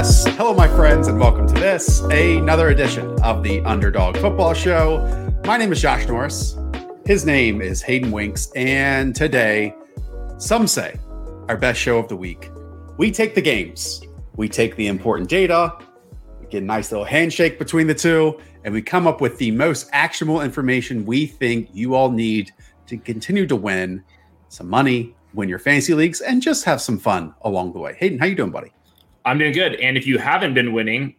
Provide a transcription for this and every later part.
Hello, my friends, and welcome to this, another edition of the Underdog Football Show. My name is Josh Norris. His name is Hayden Winks. And today, some say our best show of the week. We take the games, we take the important data, we get a nice little handshake between the two, and we come up with the most actionable information we think you all need to continue to win some money, win your fantasy leagues, and just have some fun along the way. Hayden, how you doing, buddy? I'm doing good. And if you haven't been winning,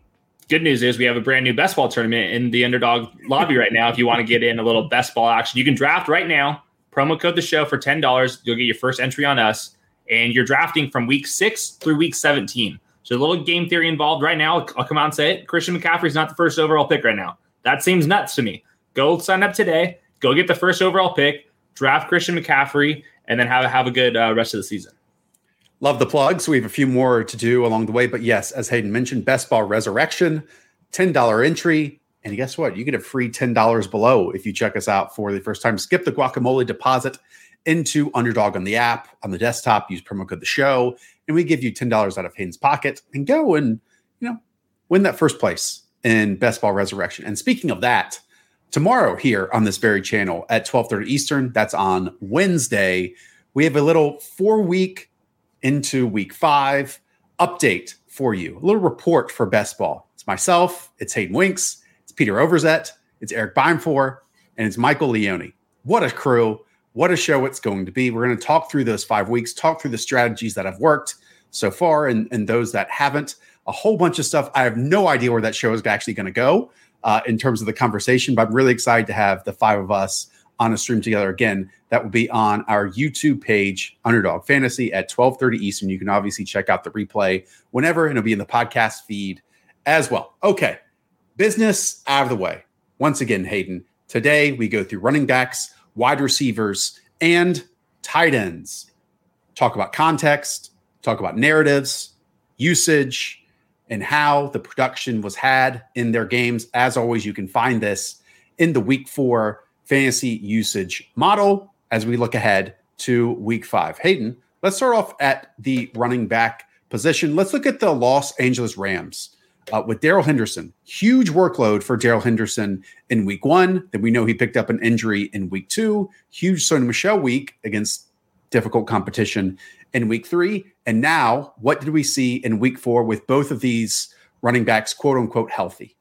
good news is we have a brand new best ball tournament in the underdog lobby right now. If you want to get in a little best ball action, you can draft right now. Promo code the show for ten dollars. You'll get your first entry on us, and you're drafting from week six through week seventeen. So a little game theory involved right now. I'll come out and say it. Christian McCaffrey's not the first overall pick right now. That seems nuts to me. Go sign up today. Go get the first overall pick. Draft Christian McCaffrey, and then have have a good uh, rest of the season. Love the plugs. We have a few more to do along the way. But yes, as Hayden mentioned, Best Ball Resurrection, $10 entry. And guess what? You get a free $10 below if you check us out for the first time. Skip the guacamole deposit into Underdog on the app, on the desktop. Use promo code the show, and we give you $10 out of Hayden's pocket and go and, you know, win that first place in Best Ball Resurrection. And speaking of that, tomorrow here on this very channel at 12:30 Eastern, that's on Wednesday, we have a little four week into week five update for you. A little report for best ball. It's myself, it's Hayden Winks, it's Peter Overzet, it's Eric Beimfohr, and it's Michael Leone. What a crew. What a show it's going to be. We're going to talk through those five weeks, talk through the strategies that have worked so far and, and those that haven't. A whole bunch of stuff. I have no idea where that show is actually going to go uh, in terms of the conversation, but I'm really excited to have the five of us on a stream together again. That will be on our YouTube page, Underdog Fantasy, at 12:30 Eastern. You can obviously check out the replay whenever, and it'll be in the podcast feed as well. Okay, business out of the way. Once again, Hayden. Today we go through running backs, wide receivers, and tight ends. Talk about context. Talk about narratives, usage, and how the production was had in their games. As always, you can find this in the Week Four fantasy usage model as we look ahead to week five. Hayden, let's start off at the running back position. Let's look at the Los Angeles Rams uh, with Darrell Henderson. Huge workload for Darrell Henderson in week one. Then we know he picked up an injury in week two. Huge Sony Michel week against difficult competition in week three. And now, what did we see in week four with both of these running backs, quote unquote, healthy?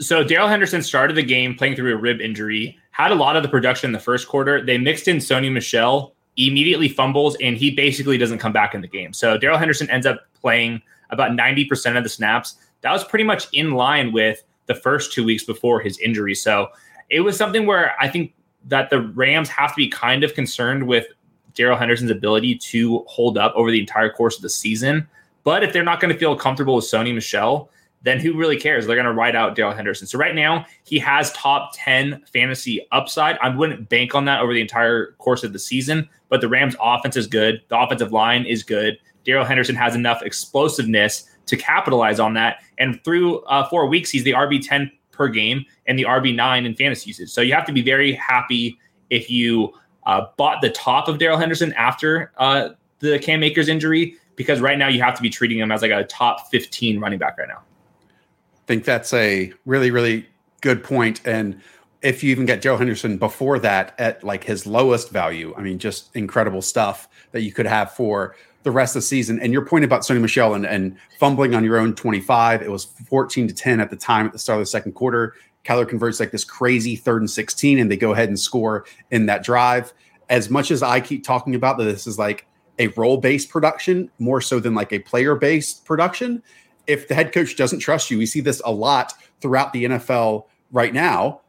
So Darrell Henderson started the game playing through a rib injury, had a lot of the production in the first quarter. They mixed in Sony Michel, immediately fumbles, and he basically doesn't come back in the game. So Darrell Henderson ends up playing about 90% of the snaps. That was pretty much in line with the first two weeks before his injury. So it was something where I think that the Rams have to be kind of concerned with Darrell Henderson's ability to hold up over the entire course of the season. But if they're not going to feel comfortable with Sony Michel, then who really cares? They're going to ride out Darrell Henderson. So right now, he has top 10 fantasy upside. I wouldn't bank on that over the entire course of the season, but the Rams' offense is good. The offensive line is good. Darrell Henderson has enough explosiveness to capitalize on that. And through uh, four weeks, he's the RB 10 per game and the RB 9 in fantasy usage. So you have to be very happy if you uh, bought the top of Darrell Henderson after uh, the Cam Akers injury, because right now you have to be treating him as like a top 15 running back right now think that's a really, really good point. And if you even get Joe Henderson before that at like his lowest value, I mean, just incredible stuff that you could have for the rest of the season. And your point about Sony Michel and, and fumbling on your own 25, it was 14 to 10 at the time at the start of the second quarter. Kyler converts like this crazy third and 16, and they go ahead and score in that drive. As much as I keep talking about that, this is like a role based production more so than like a player based production if the head coach doesn't trust you, we see this a lot throughout the NFL right now.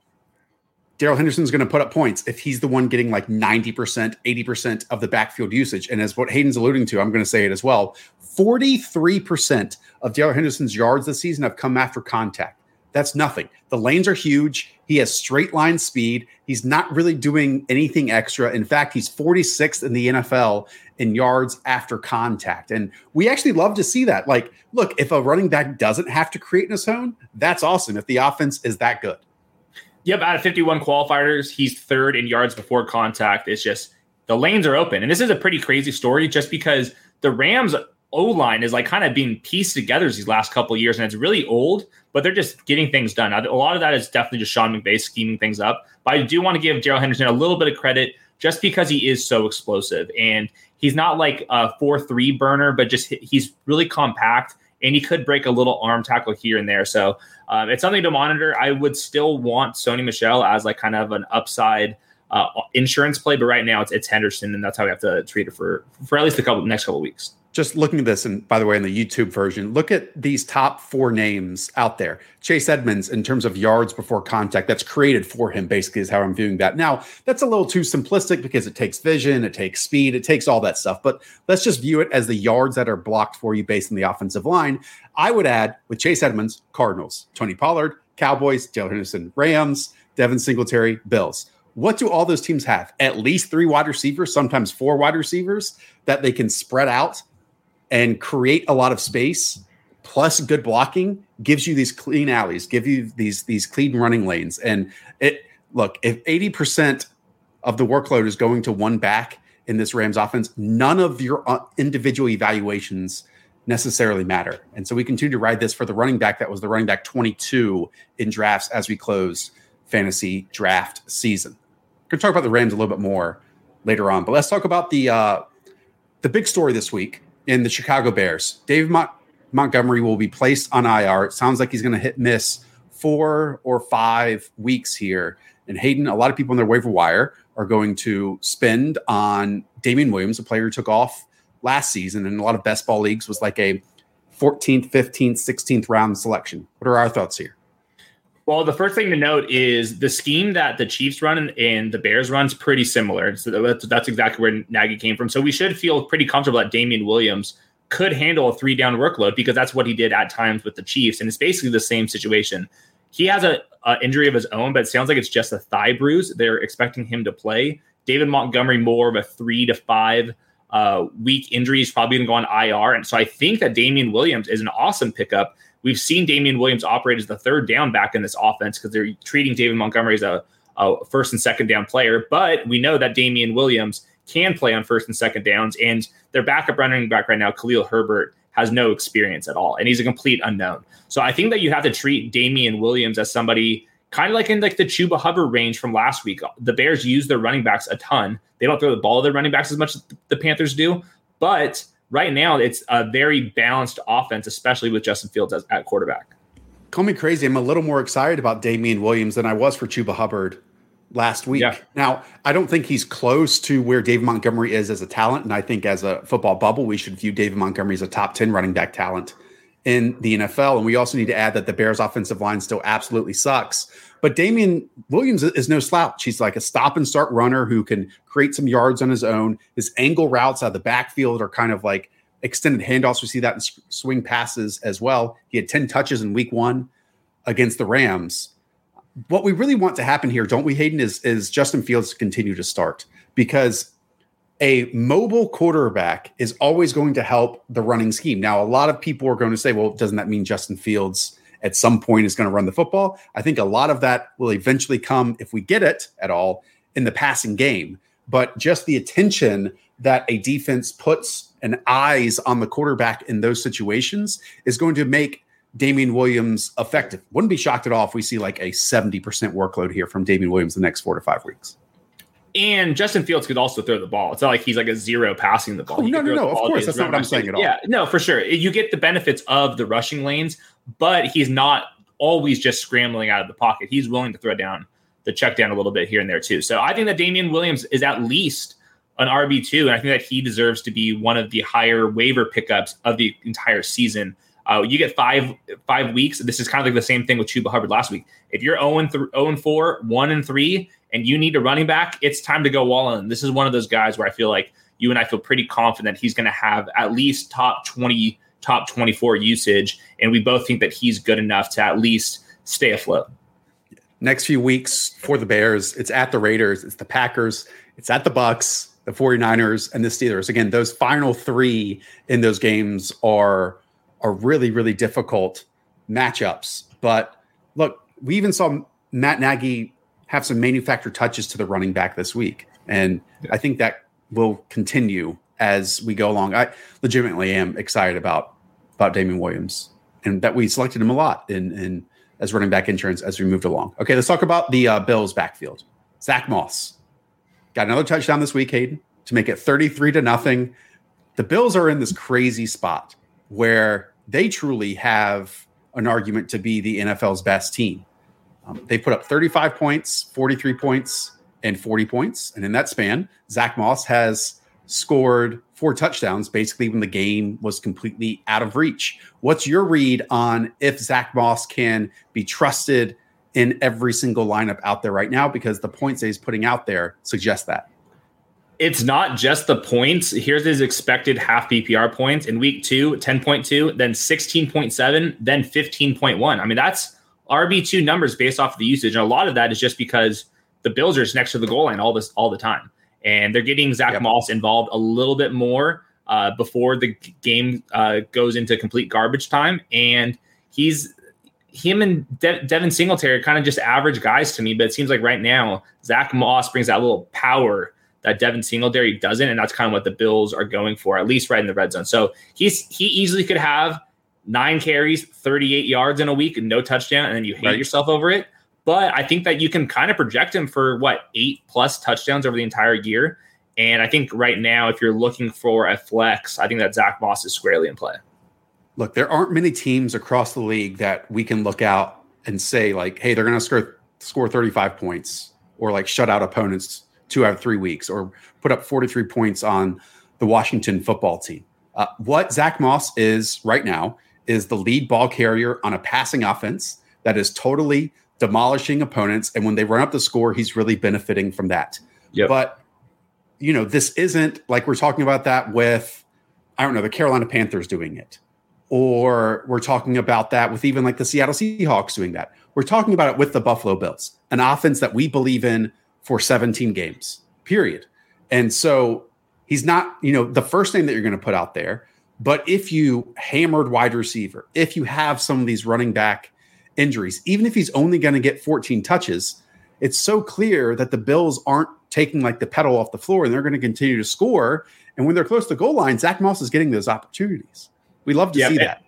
Darrell Henderson's going to put up points if he's the one getting like 90%, 80% of the backfield usage. And as what Hayden's alluding to, I'm going to say it as well 43% of Darrell Henderson's yards this season have come after contact. That's nothing. The lanes are huge. He has straight line speed. He's not really doing anything extra. In fact, he's 46th in the NFL in yards after contact. And we actually love to see that. Like, look, if a running back doesn't have to create in his own, that's awesome. If the offense is that good. Yep, out of 51 qualifiers, he's third in yards before contact. It's just the lanes are open. And this is a pretty crazy story just because the Rams O line is like kind of being pieced together these last couple years, and it's really old, but they're just getting things done. A lot of that is definitely just Sean McVay scheming things up. But I do want to give Darrell Henderson a little bit of credit just because he is so explosive and he's not like a four three burner, but just he's really compact and he could break a little arm tackle here and there. So um, it's something to monitor. I would still want Sony Michel as like kind of an upside uh, insurance play, but right now it's, it's Henderson, and that's how we have to treat it for for at least the couple next couple weeks just looking at this, and by the way, in the YouTube version, look at these top four names out there. Chase Edmonds, in terms of yards before contact, that's created for him, basically, is how I'm viewing that. Now, that's a little too simplistic because it takes vision, it takes speed, it takes all that stuff. But let's just view it as the yards that are blocked for you based on the offensive line. I would add with Chase Edmonds, Cardinals, Tony Pollard, Cowboys, Dale Henderson, Rams, Devin Singletary, Bills. What do all those teams have? At least three wide receivers, sometimes four wide receivers that they can spread out and create a lot of space plus good blocking gives you these clean alleys, give you these these clean running lanes. And it look, if 80% of the workload is going to one back in this Rams offense, none of your uh, individual evaluations necessarily matter. And so we continue to ride this for the running back that was the running back 22 in drafts as we close fantasy draft season. We're going to talk about the Rams a little bit more later on, but let's talk about the uh, the big story this week in the Chicago Bears. Dave Mont- Montgomery will be placed on IR. It sounds like he's going to hit miss four or five weeks here. And Hayden, a lot of people in their waiver wire are going to spend on Damien Williams, a player who took off last season in a lot of best ball leagues was like a 14th, 15th, 16th round selection. What are our thoughts here? Well, the first thing to note is the scheme that the Chiefs run and the Bears runs pretty similar. So that's, that's exactly where Nagy came from. So we should feel pretty comfortable that Damien Williams could handle a three down workload because that's what he did at times with the Chiefs, and it's basically the same situation. He has a, injury of his own, but it sounds like it's just a thigh bruise. They're expecting him to play. David Montgomery more of a three to five uh, week injury. He's probably going to go on IR, and so I think that Damien Williams is an awesome pickup We've seen Damien Williams operate as the third down back in this offense because they're treating David Montgomery as a, a, first and second down player. But we know that Damien Williams can play on first and second downs, and their backup running back right now, Khalil Herbert, has no experience at all, and he's a complete unknown. So I think that you have to treat Damien Williams as somebody kind of like in like the Chuba Hubbard range from last week. The Bears use their running backs a ton. They don't throw the ball to their running backs as much as the Panthers do, but right now it's a very balanced offense, especially with Justin Fields as, at quarterback. Call me crazy. I'm a little more excited about Damien Williams than I was for Chuba Hubbard last week. Yeah. Now, I don't think he's close to where David Montgomery is as a talent. And I think as a football bubble, we should view David Montgomery as a top 10 running back talent in the NFL. And we also need to add that the Bears offensive line still absolutely sucks. But Damien Williams is no slouch. He's like a stop and start runner who can create some yards on his own. His angle routes out of the backfield are kind of like extended handoffs. We see that in swing passes as well. He had 10 touches in week one against the Rams. What we really want to happen here, don't we, Hayden, is, is Justin Fields to continue to start because a mobile quarterback is always going to help the running scheme. Now, a lot of people are going to say, well, doesn't that mean Justin Fields at some point is going to run the football? I think a lot of that will eventually come, if we get it at all, in the passing game. But just the attention that a defense puts and eyes on the quarterback in those situations is going to make Damien Williams effective. Wouldn't be shocked at all if we see like a 70% workload here from Damien Williams the next four to five weeks. And Justin Fields could also throw the ball. It's not like he's like a zero passing the ball. Oh, no, no, no. Of course. That's not what I'm saying at all. Yeah, no, for sure. You get the benefits of the rushing lanes, but he's not always just scrambling out of the pocket. He's willing to throw down the check down a little bit here and there too. So I think that Damien Williams is at least an RB2, and I think that he deserves to be one of the higher waiver pickups of the entire season. Uh, you get five five weeks. This is kind of like the same thing with Chuba Hubbard last week. If you're 0 and, th- 0 and 4, 1 and 3, and you need a running back, it's time to go all in. This is one of those guys where I feel like you and I feel pretty confident he's going to have at least top 20, top 24 usage. And we both think that he's good enough to at least stay afloat. Next few weeks for the Bears, it's at the Raiders, it's the Packers, it's at the Bucks the 49ers and the Steelers. Again, those final three in those games are are really, really difficult matchups. But look, we even saw Matt Nagy have some manufactured touches to the running back this week. And I think that will continue as we go along. I legitimately am excited about about Damien Williams and that we selected him a lot in in as running back insurance as we moved along. Okay, let's talk about the uh, Bills backfield. Zack Moss got another touchdown this week, Hayden, to make it 33 to nothing. The Bills are in this crazy spot where they truly have an argument to be the NFL's best team. Um, they put up 35 points, 43 points, and 40 points. And in that span, Zack Moss has scored four touchdowns basically when the game was completely out of reach. What's your read on if Zack Moss can be trusted in every single lineup out there right now? Because the points that he's putting out there suggest that. It's not just the points. Here's his expected half PPR points in week two 10.2, then 16.7, then 15.1. I mean, that's RB2 numbers based off of the usage. And a lot of that is just because the Bills are just next to the goal line all this all the time and they're getting Zack yep. Moss involved a little bit more uh, before the game uh, goes into complete garbage time. And he's him and De- Devin Singletary are kind of just average guys to me, but it seems like right now Zack Moss brings that little power that Devin Singletary doesn't, and that's kind of what the Bills are going for, at least right in the red zone. So he's he easily could have nine carries, 38 yards in a week, and no touchdown, and then you hate right. yourself over it. But I think that you can kind of project him for what eight plus touchdowns over the entire year. And I think right now, if you're looking for a flex, I think that Zack Moss is squarely in play. Look, there aren't many teams across the league that we can look out and say, like, hey, they're going to score, score 35 points or like shut out opponents two out of three weeks or put up 43 points on the Washington football team. Uh, what Zack Moss is right now is the lead ball carrier on a passing offense that is totally demolishing opponents. And when they run up the score, he's really benefiting from that. Yep. But, you know, this isn't like we're talking about that with, I don't know, the Carolina Panthers doing it. Or we're talking about that with even like the Seattle Seahawks doing that. We're talking about it with the Buffalo Bills, an offense that we believe in for 17 games, period. And so he's not, you know, the first name that you're going to put out there. But if you hammered wide receiver, if you have some of these running back injuries, even if he's only going to get 14 touches, it's so clear that the Bills aren't taking like the pedal off the floor and they're going to continue to score. And when they're close to the goal line, Zack Moss is getting those opportunities. We love to yeah, see and, that.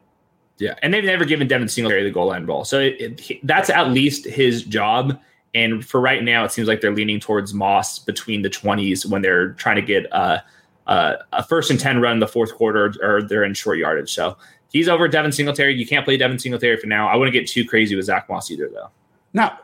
Yeah, and they've never given Devin Singletary the goal line ball, so it, it, that's at least his job. And for right now, it seems like they're leaning towards Moss between the 20s when they're trying to get uh, uh, a first and 10 run in the fourth quarter or they're in short yardage. So he's over Devin Singletary. You can't play Devin Singletary for now. I wouldn't get too crazy with Zack Moss either, though. Now,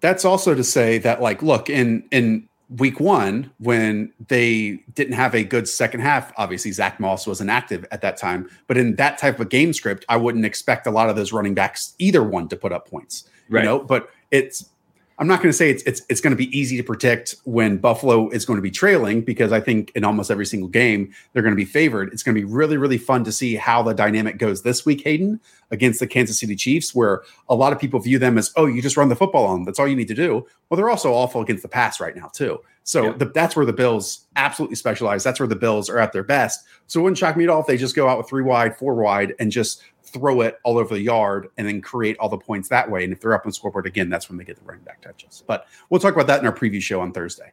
that's also to say that, like, look, in in week one, when they didn't have a good second half, obviously Zack Moss was inactive at that time. But in that type of game script, I wouldn't expect a lot of those running backs, either one, to put up points. Right. You know, but it's I'm not going to say it's it's it's going to be easy to predict when Buffalo is going to be trailing because I think in almost every single game they're going to be favored. It's going to be really really fun to see how the dynamic goes this week, Hayden, against the Kansas City Chiefs, where a lot of people view them as oh you just run the football on that's all you need to do. Well, they're also awful against the pass right now too. So yeah. the, that's where the Bills absolutely specialize. That's where the Bills are at their best. So it wouldn't shock me at all if they just go out with three wide, four wide, and just throw it all over the yard and then create all the points that way. And if they're up on the scoreboard again, that's when they get the running back touches. But we'll talk about that in our preview show on Thursday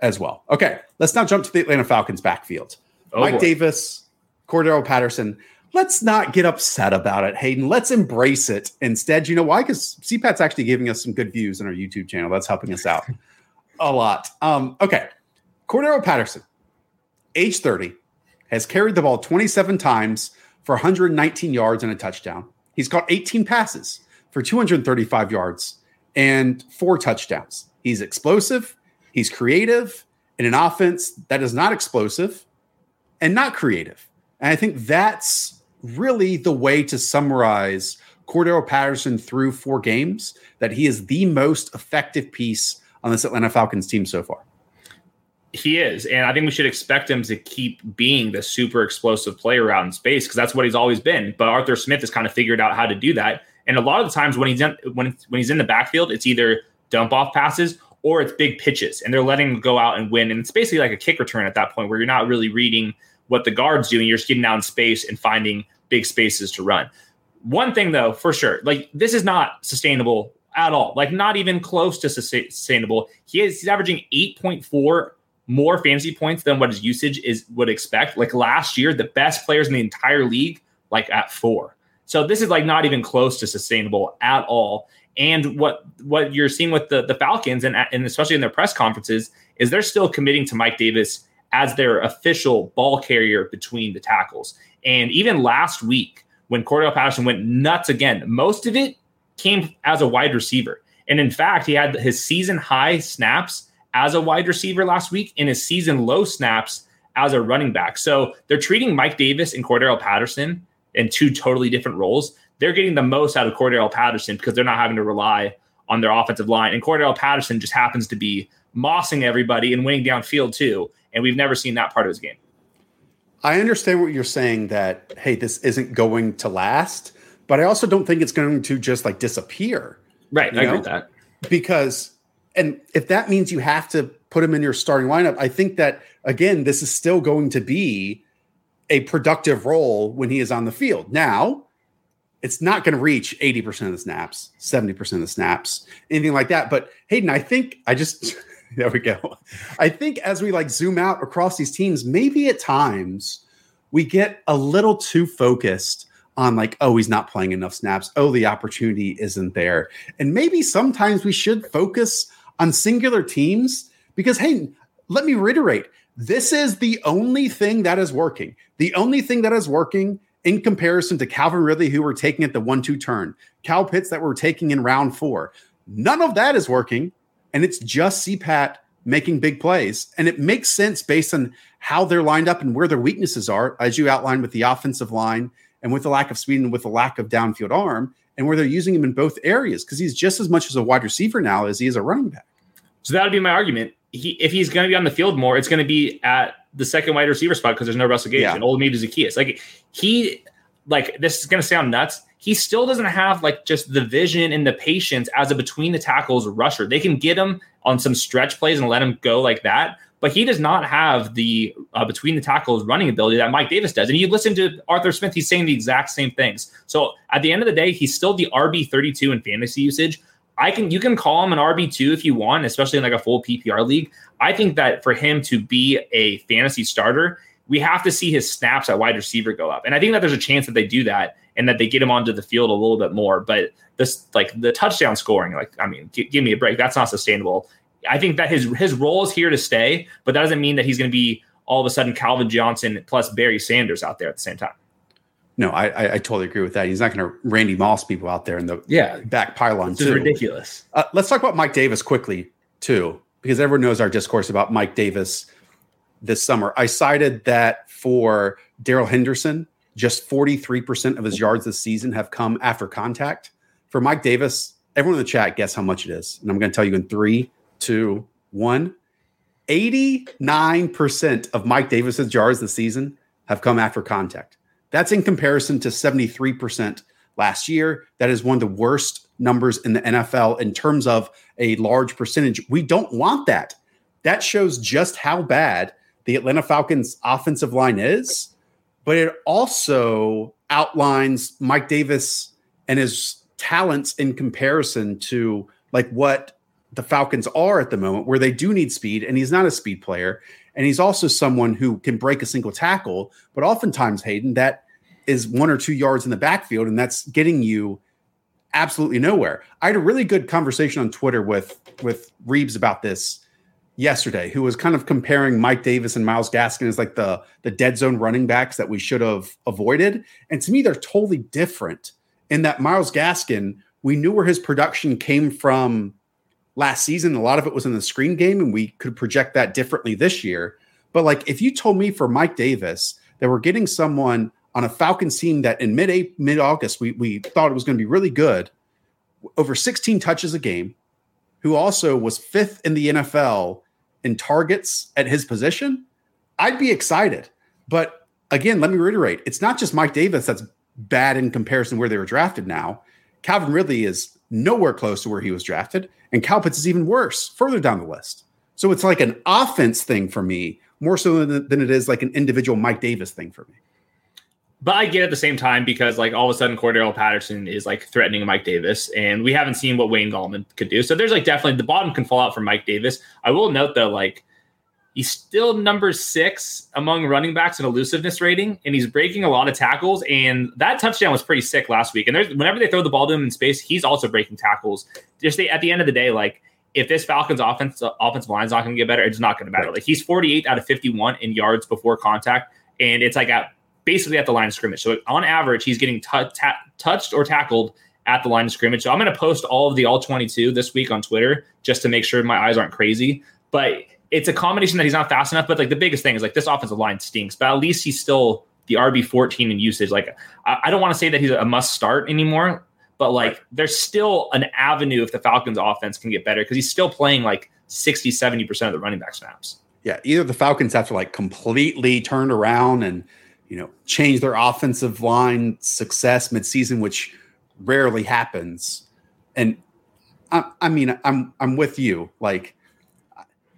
as well. Okay, let's now jump to the Atlanta Falcons backfield. Oh, Mike boy. Davis, Cordarrelle Patterson. Let's not get upset about it, Hayden. Let's embrace it instead. You know why? Because CPAT's actually giving us some good views on our YouTube channel. That's helping us out a lot. Um, okay, Cordarrelle Patterson, age 30, has carried the ball 27 times for 119 yards and a touchdown. He's caught 18 passes for 235 yards and four touchdowns. He's explosive, he's creative in an offense that is not explosive and not creative. And I think that's really the way to summarize Cordarrelle Patterson through four games that he is the most effective piece on this Atlanta Falcons team so far. He is, and I think we should expect him to keep being the super explosive player out in space because that's what he's always been. But Arthur Smith has kind of figured out how to do that. And a lot of the times when he's in, when when he's in the backfield, it's either dump off passes or it's big pitches, and they're letting him go out and win. And it's basically like a kick return at that point where you're not really reading what the guard's doing. You're just getting out in space and finding big spaces to run. One thing though, for sure, like this is not sustainable at all. Like not even close to sustainable. He is he's averaging 8.4 more fantasy points than what his usage is would expect. Like last year, the best players in the entire league, like at four. So this is like not even close to sustainable at all. And what what you're seeing with the the Falcons and and especially in their press conferences is they're still committing to Mike Davis as their official ball carrier between the tackles. And even last week when Cordarrelle Patterson went nuts again, most of it came as a wide receiver. And in fact, he had his season high snaps as a wide receiver last week in his season low snaps as a running back. So they're treating Mike Davis and Cordarrelle Patterson in two totally different roles. They're getting the most out of Cordarrelle Patterson because they're not having to rely on their offensive line. And Cordarrelle Patterson just happens to be mossing everybody and winning downfield too. And we've never seen that part of his game. I understand what you're saying that, hey, this isn't going to last, but I also don't think it's going to just like disappear. Right. I know? agree with that. Because, and if that means you have to put him in your starting lineup, I think that, again, this is still going to be a productive role when he is on the field. Now, it's not going to reach 80% of the snaps, 70% of the snaps, anything like that. But Hayden, I think I just there we go. I think as we like zoom out across these teams, maybe at times we get a little too focused on like, oh, he's not playing enough snaps. Oh, the opportunity isn't there. And maybe sometimes we should focus on singular teams because, hey, let me reiterate this is the only thing that is working. The only thing that is working in comparison to Calvin Ridley, who we're taking at the one two turn, Kyle Pitts that we're taking in round four. None of that is working. And it's just CPAT making big plays. And it makes sense based on how they're lined up and where their weaknesses are, as you outlined with the offensive line and with the lack of speed and with the lack of downfield arm, and where they're using him in both areas because he's just as much as a wide receiver now as he is a running back. So that would be my argument he, if he's going to be on the field more, it's going to be at the second wide receiver spot because there's no Russell Gage yeah. and Olamide Zaccheaus. Like he, like this is going to sound nuts. He still doesn't have like just the vision and the patience as a between the tackles rusher. They can get him on some stretch plays and let him go like that, but he does not have the uh, between the tackles running ability that Mike Davis does. And you listen to Arthur Smith; he's saying the exact same things. So at the end of the day, he's still the RB thirty two in fantasy usage. I can you can call him an RB two if you want, especially in like a full PPR league. I think that for him to be a fantasy starter, we have to see his snaps at wide receiver go up, and I think that there's a chance that they do that and that they get him onto the field a little bit more. But this like the touchdown scoring, like I mean, g- give me a break. That's not sustainable. I think that his his role is here to stay, but that doesn't mean that he's going to be all of a sudden Calvin Johnson plus Barry Sanders out there at the same time. No, I, I, I totally agree with that. He's not going to Randy Moss people out there in the yeah back pylon. This too. is ridiculous. Uh, let's talk about Mike Davis quickly too, because everyone knows our discourse about Mike Davis this summer. I cited that for Darrell Henderson, just 43% of his yards this season have come after contact. For Mike Davis, everyone in the chat guess how much it is. And I'm going to tell you in three, two, one. 89% of Mike Davis's jars this season have come after contact. That's in comparison to 73% last year. That is one of the worst numbers in the NFL in terms of a large percentage. We don't want that. That shows just how bad the Atlanta Falcons offensive line is, but it also outlines Mike Davis and his talents in comparison to like what the Falcons are at the moment, where they do need speed, and he's not a speed player. And he's also someone who can break a single tackle, but oftentimes, Hayden, that is one or two yards in the backfield, and that's getting you absolutely nowhere. I had a really good conversation on Twitter with with Reeves about this yesterday, who was kind of comparing Mike Davis and Myles Gaskin as like the the dead zone running backs that we should have avoided. And to me, they're totally different in that Myles Gaskin, we knew where his production came from last season. A lot of it was in the screen game, and we could project that differently this year. But like if you told me for Mike Davis that we're getting someone on a Falcons team that in mid mid August we we thought it was going to be really good, over 16 touches a game, who also was fifth in the NFL in targets at his position, I'd be excited. But again, let me reiterate, it's not just Mike Davis that's bad in comparison where they were drafted now. Calvin Ridley is nowhere close to where he was drafted, and Kyle Pitts is even worse, further down the list. So it's like an offense thing for me, more so than, than it is like an individual Mike Davis thing for me. But I get at the same time because like all of a sudden Cordarrelle Patterson is like threatening Mike Davis, and we haven't seen what Wayne Gallman could do. So there's like definitely the bottom can fall out for Mike Davis. I will note though, like He's still number six among running backs in elusiveness rating, and he's breaking a lot of tackles. And that touchdown was pretty sick last week. And whenever they throw the ball to him in space, he's also breaking tackles. Just at the end of the day, like if this Falcons offense offensive line is not going to get better, it's not going to matter. Right. Like he's 48 out of 51 in yards before contact, and it's like at basically at the line of scrimmage. So on average, he's getting t- t- touched or tackled at the line of scrimmage. So I'm going to post all of the all 22 this week on Twitter just to make sure my eyes aren't crazy. But it's a combination that he's not fast enough. But like the biggest thing is like this offensive line stinks, but at least he's still the RB 14 in usage. Like I, I don't want to say that he's a must start anymore, but like there's still an avenue if the Falcons offense can get better because he's still playing like 60, 70% of the running back snaps. Yeah. Either the Falcons have to like completely turn around and, you know, change their offensive line success midseason, which rarely happens. And I, I mean, I'm, I'm with you. Like,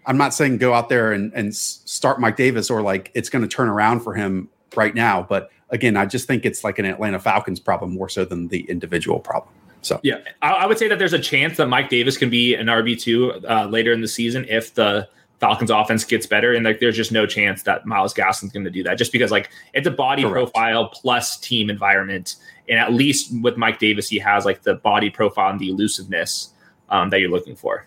I'm not saying go out there and, and start Mike Davis or like it's going to turn around for him right now. But again, I just think it's like an Atlanta Falcons problem more so than the individual problem. So yeah, I, I would say that there's a chance that Mike Davis can be an RB two uh, later in the season if the Falcons offense gets better, and like there's just no chance that Myles Gaskin's going to do that, just because like it's a body Correct. profile plus team environment, and at least with Mike Davis, he has like the body profile and the elusiveness um, that you're looking for.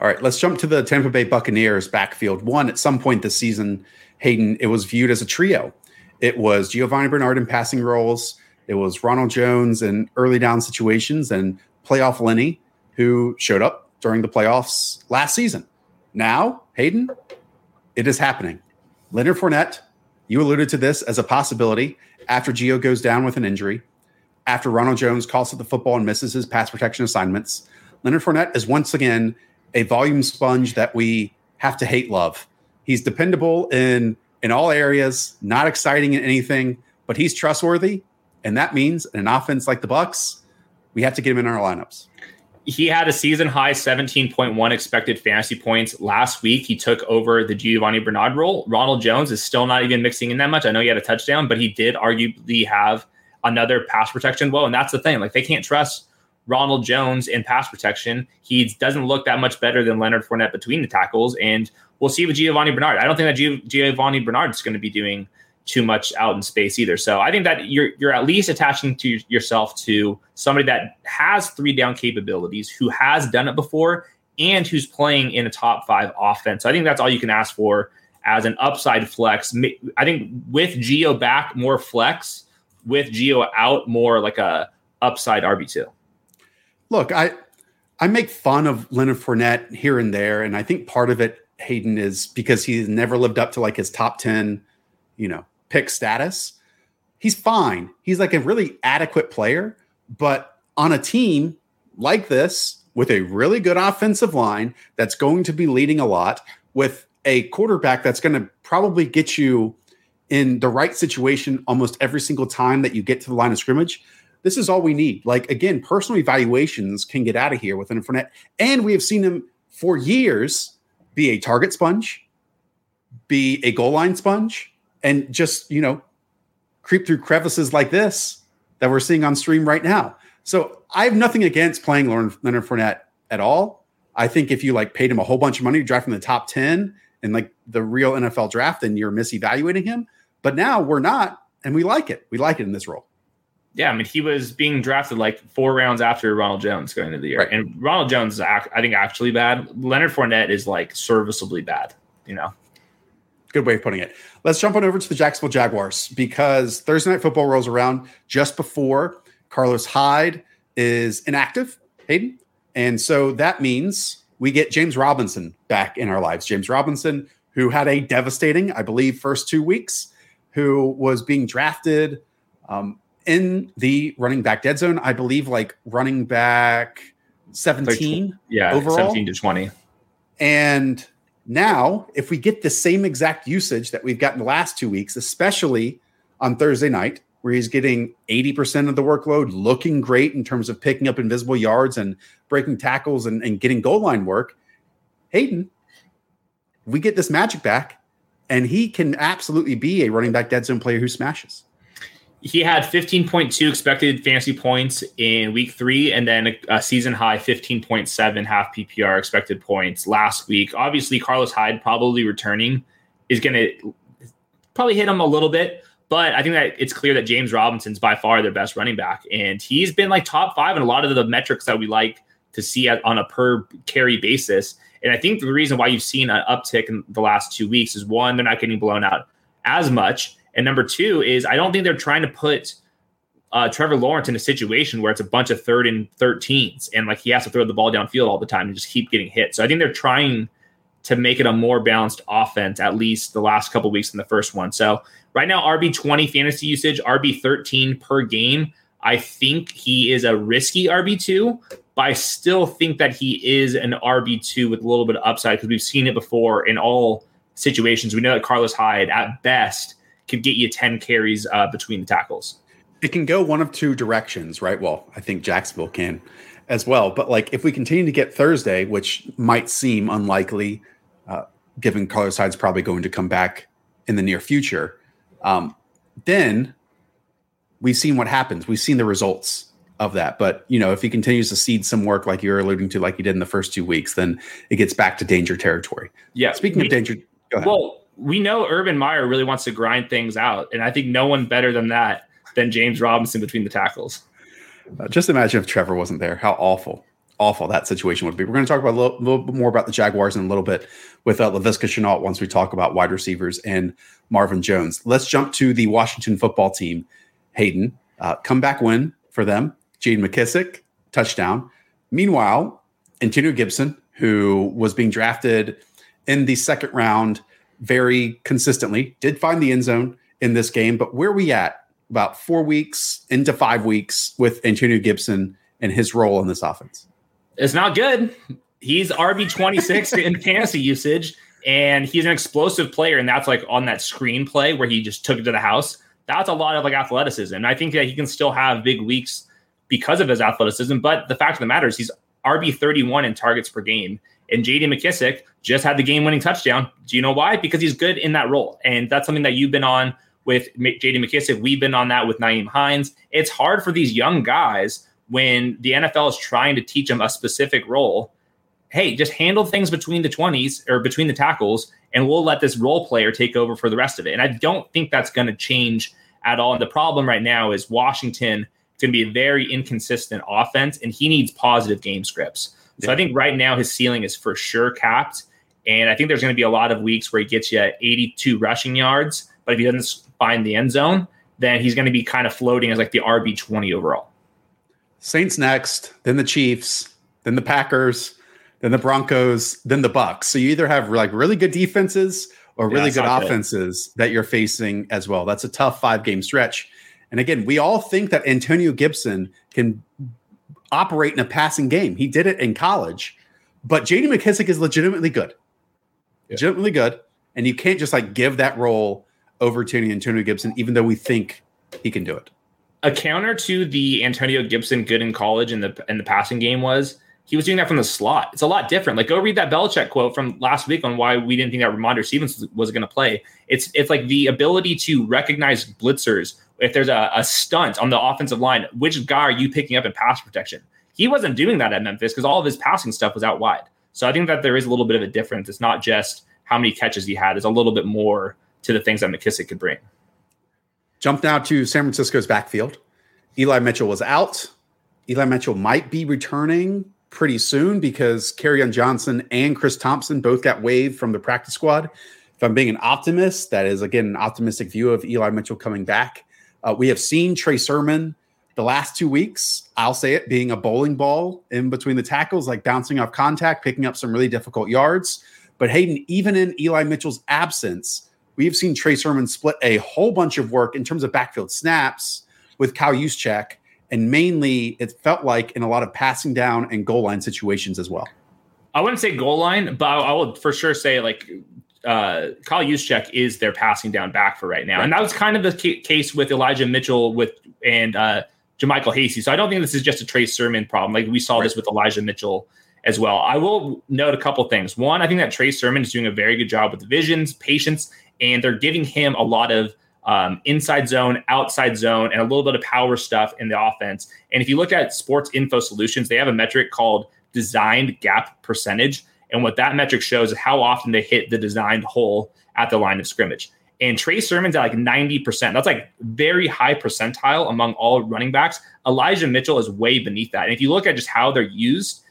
All right, let's jump to the Tampa Bay Buccaneers backfield. One, at some point this season, Hayden, it was viewed as a trio. It was Giovani Bernard in passing roles, it was Ronald Jones in early down situations, and playoff Lenny, who showed up during the playoffs last season. Now, Hayden, it is happening. Leonard Fournette, you alluded to this as a possibility after Gio goes down with an injury, after Ronald Jones calls at the football and misses his pass protection assignments. Leonard Fournette is once again a volume sponge that we have to hate love. He's dependable in in all areas, not exciting in anything, but he's trustworthy, and that means in an offense like the Bucks, we have to get him in our lineups. He had a season high 17.1 expected fantasy points last week. He took over the Giovani Bernard role. Ronald Jones is still not even mixing in that much. I know he had a touchdown, but he did arguably have another pass protection Well, And that's the thing. Like they can't trust Ronald Jones in pass protection. He doesn't look that much better than Leonard Fournette between the tackles. And we'll see with Giovani Bernard. I don't think that Giovani Bernard is going to be doing too much out in space either. So I think that you're you're at least attaching to yourself to somebody that has three down capabilities, who has done it before, and who's playing in a top five offense. So I think that's all you can ask for as an upside flex. I think with Gio back, more flex. With Gio out, more like a upside RB two look, I I make fun of Leonard Fournette here and there, and I think part of it, Hayden, is because he's never lived up to like his top ten, you know, pick status. He's fine. He's like a really adequate player, but on a team like this with a really good offensive line that's going to be leading a lot with a quarterback that's going to probably get you in the right situation almost every single time that you get to the line of scrimmage this is all we need. Like again, personal evaluations can get out of here with an Fournette, and we have seen him for years be a target sponge, be a goal line sponge, and just you know creep through crevices like this that we're seeing on stream right now. So I have nothing against playing Leonard Fournette at all. I think if you like paid him a whole bunch of money to draft him the top 10 in like the real NFL draft, then you're misevaluating him. But now we're not, and we like it. We like it in this role yeah, I mean, he was being drafted like four rounds after Ronald Jones going into the year, right. and Ronald Jones is, I think, actually bad. Leonard Fournette is like serviceably bad. You know, good way of putting it. Let's jump on over to the Jacksonville Jaguars because Thursday night football rolls around just before Carlos Hyde is inactive, Hayden, and so that means we get James Robinson back in our lives. James Robinson, who had a devastating, I believe, first two weeks, who was being drafted. Um, in the running back dead zone. I believe like running back 17 yeah, overall. 17 to 20. And now, if we get the same exact usage that we've gotten the last two weeks, especially on Thursday night, where he's getting 80% of the workload, looking great in terms of picking up invisible yards and breaking tackles and, and getting goal line work, Hayden, we get this magic back, and he can absolutely be a running back dead zone player who smashes. He had 15.2 expected fantasy points in week three, and then a, a season high 15.7 half PPR expected points last week. Obviously, Carlos Hyde probably returning is going to probably hit him a little bit, but I think that it's clear that James Robinson's by far their best running back, and he's been like top five in a lot of the metrics that we like to see on a per carry basis. And I think the reason why you've seen an uptick in the last two weeks is one, they're not getting blown out as much, and number two is I don't think they're trying to put uh, Trevor Lawrence in a situation where it's a bunch of third and 13s and like he has to throw the ball downfield all the time and just keep getting hit. So I think they're trying to make it a more balanced offense, at least the last couple weeks in the first one. So right now, RB 20 fantasy usage, RB 13 per game. I think he is a risky RB2, but I still think that he is an RB2 with a little bit of upside because we've seen it before in all situations. We know that Carlos Hyde, at best, could get you 10 carries uh, between the tackles. It can go one of two directions, right? Well, I think Jacksonville can as well. But like if we continue to get Thursday, which might seem unlikely uh, given Carlos Hyde's probably going to come back in the near future. Um, then we've seen what happens. We've seen the results of that. But you know, if he continues to seed some work like you're alluding to, like he did in the first two weeks, then it gets back to danger territory. Yeah. Speaking we, of danger, go ahead. well, we know Urban Meyer really wants to grind things out, and I think no one better than that than James Robinson between the tackles. Uh, just imagine if Trevor wasn't there. How awful awful that situation would be. We're going to talk about a little, little, bit more about the Jaguars in a little bit with uh, Laviska Shenault once we talk about wide receivers and Marvin Jones. Let's jump to the Washington football team. Hayden, uh, comeback win for them. Gene McKissic, touchdown. Meanwhile, Antonio Gibson, who was being drafted in the second round very consistently, did find the end zone in this game. But where we at? About four weeks into five weeks with Antonio Gibson and his role in this offense. It's not good. He's RB 26 in fantasy usage, and he's an explosive player. And that's like on that screenplay where he just took it to the house. That's a lot of like athleticism. I think that he can still have big weeks because of his athleticism. But the fact of the matter is, he's RB 31 in targets per game. And JD McKissic just had the game winning touchdown. Do you know why? Because he's good in that role. And that's something that you've been on with JD McKissic. We've been on that with Nyheim Hines. It's hard for these young guys when the NFL is trying to teach them a specific role. Hey, just handle things between the 20s or between the tackles, and we'll let this role player take over for the rest of it. And I don't think that's going to change at all. And the problem right now is Washington is going to be a very inconsistent offense, and he needs positive game scripts. So I think right now his ceiling is for sure capped. And I think there's going to be a lot of weeks where he gets you 82 rushing yards, but if he doesn't find the end zone, then he's going to be kind of floating as like the RB 20 overall. Saints next, then the Chiefs, then the Packers, then the Broncos, then the Bucks. So you either have like really good defenses or really yeah, good offenses good. that you're facing as well. That's a tough five game stretch. And again, we all think that Antonio Gibson can operate in a passing game. He did it in college, but JD McKissic is legitimately good, yeah. legitimately good. And you can't just like give that role over to Antonio Gibson, even though we think he can do it a counter to the Antonio Gibson good in college in the in the passing game was he was doing that from the slot. It's a lot different. Like go read that Belichick quote from last week on why we didn't think that Rhamondre Stevens was going to play. It's it's like the ability to recognize blitzers. If there's a, a stunt on the offensive line, which guy are you picking up in pass protection? He wasn't doing that at Memphis because all of his passing stuff was out wide. So I think that there is a little bit of a difference. It's not just how many catches he had. There's a little bit more to the things that McKissic could bring. Jump now to San Francisco's backfield. Eli Mitchell was out. Eli Mitchell might be returning pretty soon because Kerryon Johnson and Chris Thompson both got waived from the practice squad. If I'm being an optimist, that is again an optimistic view of Eli Mitchell coming back. Uh, we have seen Trey Sermon the last two weeks. I'll say it being a bowling ball in between the tackles, like bouncing off contact, picking up some really difficult yards. But Hayden, even in Eli Mitchell's absence, we have seen Trey Sermon split a whole bunch of work in terms of backfield snaps with Kyle Juszczyk, and mainly it felt like in a lot of passing down and goal line situations as well. I wouldn't say goal line, but I would for sure say like uh, Kyle Juszczyk is their passing down back for right now, right. and that was kind of the case with Elijah Mitchell with and uh, JaMycal Hasty. So I don't think this is just a Trey Sermon problem. Like we saw right. this with Elijah Mitchell as well. I will note a couple things. One, I think that Trey Sermon is doing a very good job with the visions, patience, and they're giving him a lot of um, inside zone, outside zone, and a little bit of power stuff in the offense. And if you look at Sports Info Solutions, they have a metric called designed gap percentage. And what that metric shows is how often they hit the designed hole at the line of scrimmage. And Trey Sermon's at like 90%. That's like very high percentile among all running backs. Elijah Mitchell is way beneath that. And if you look at just how they're used,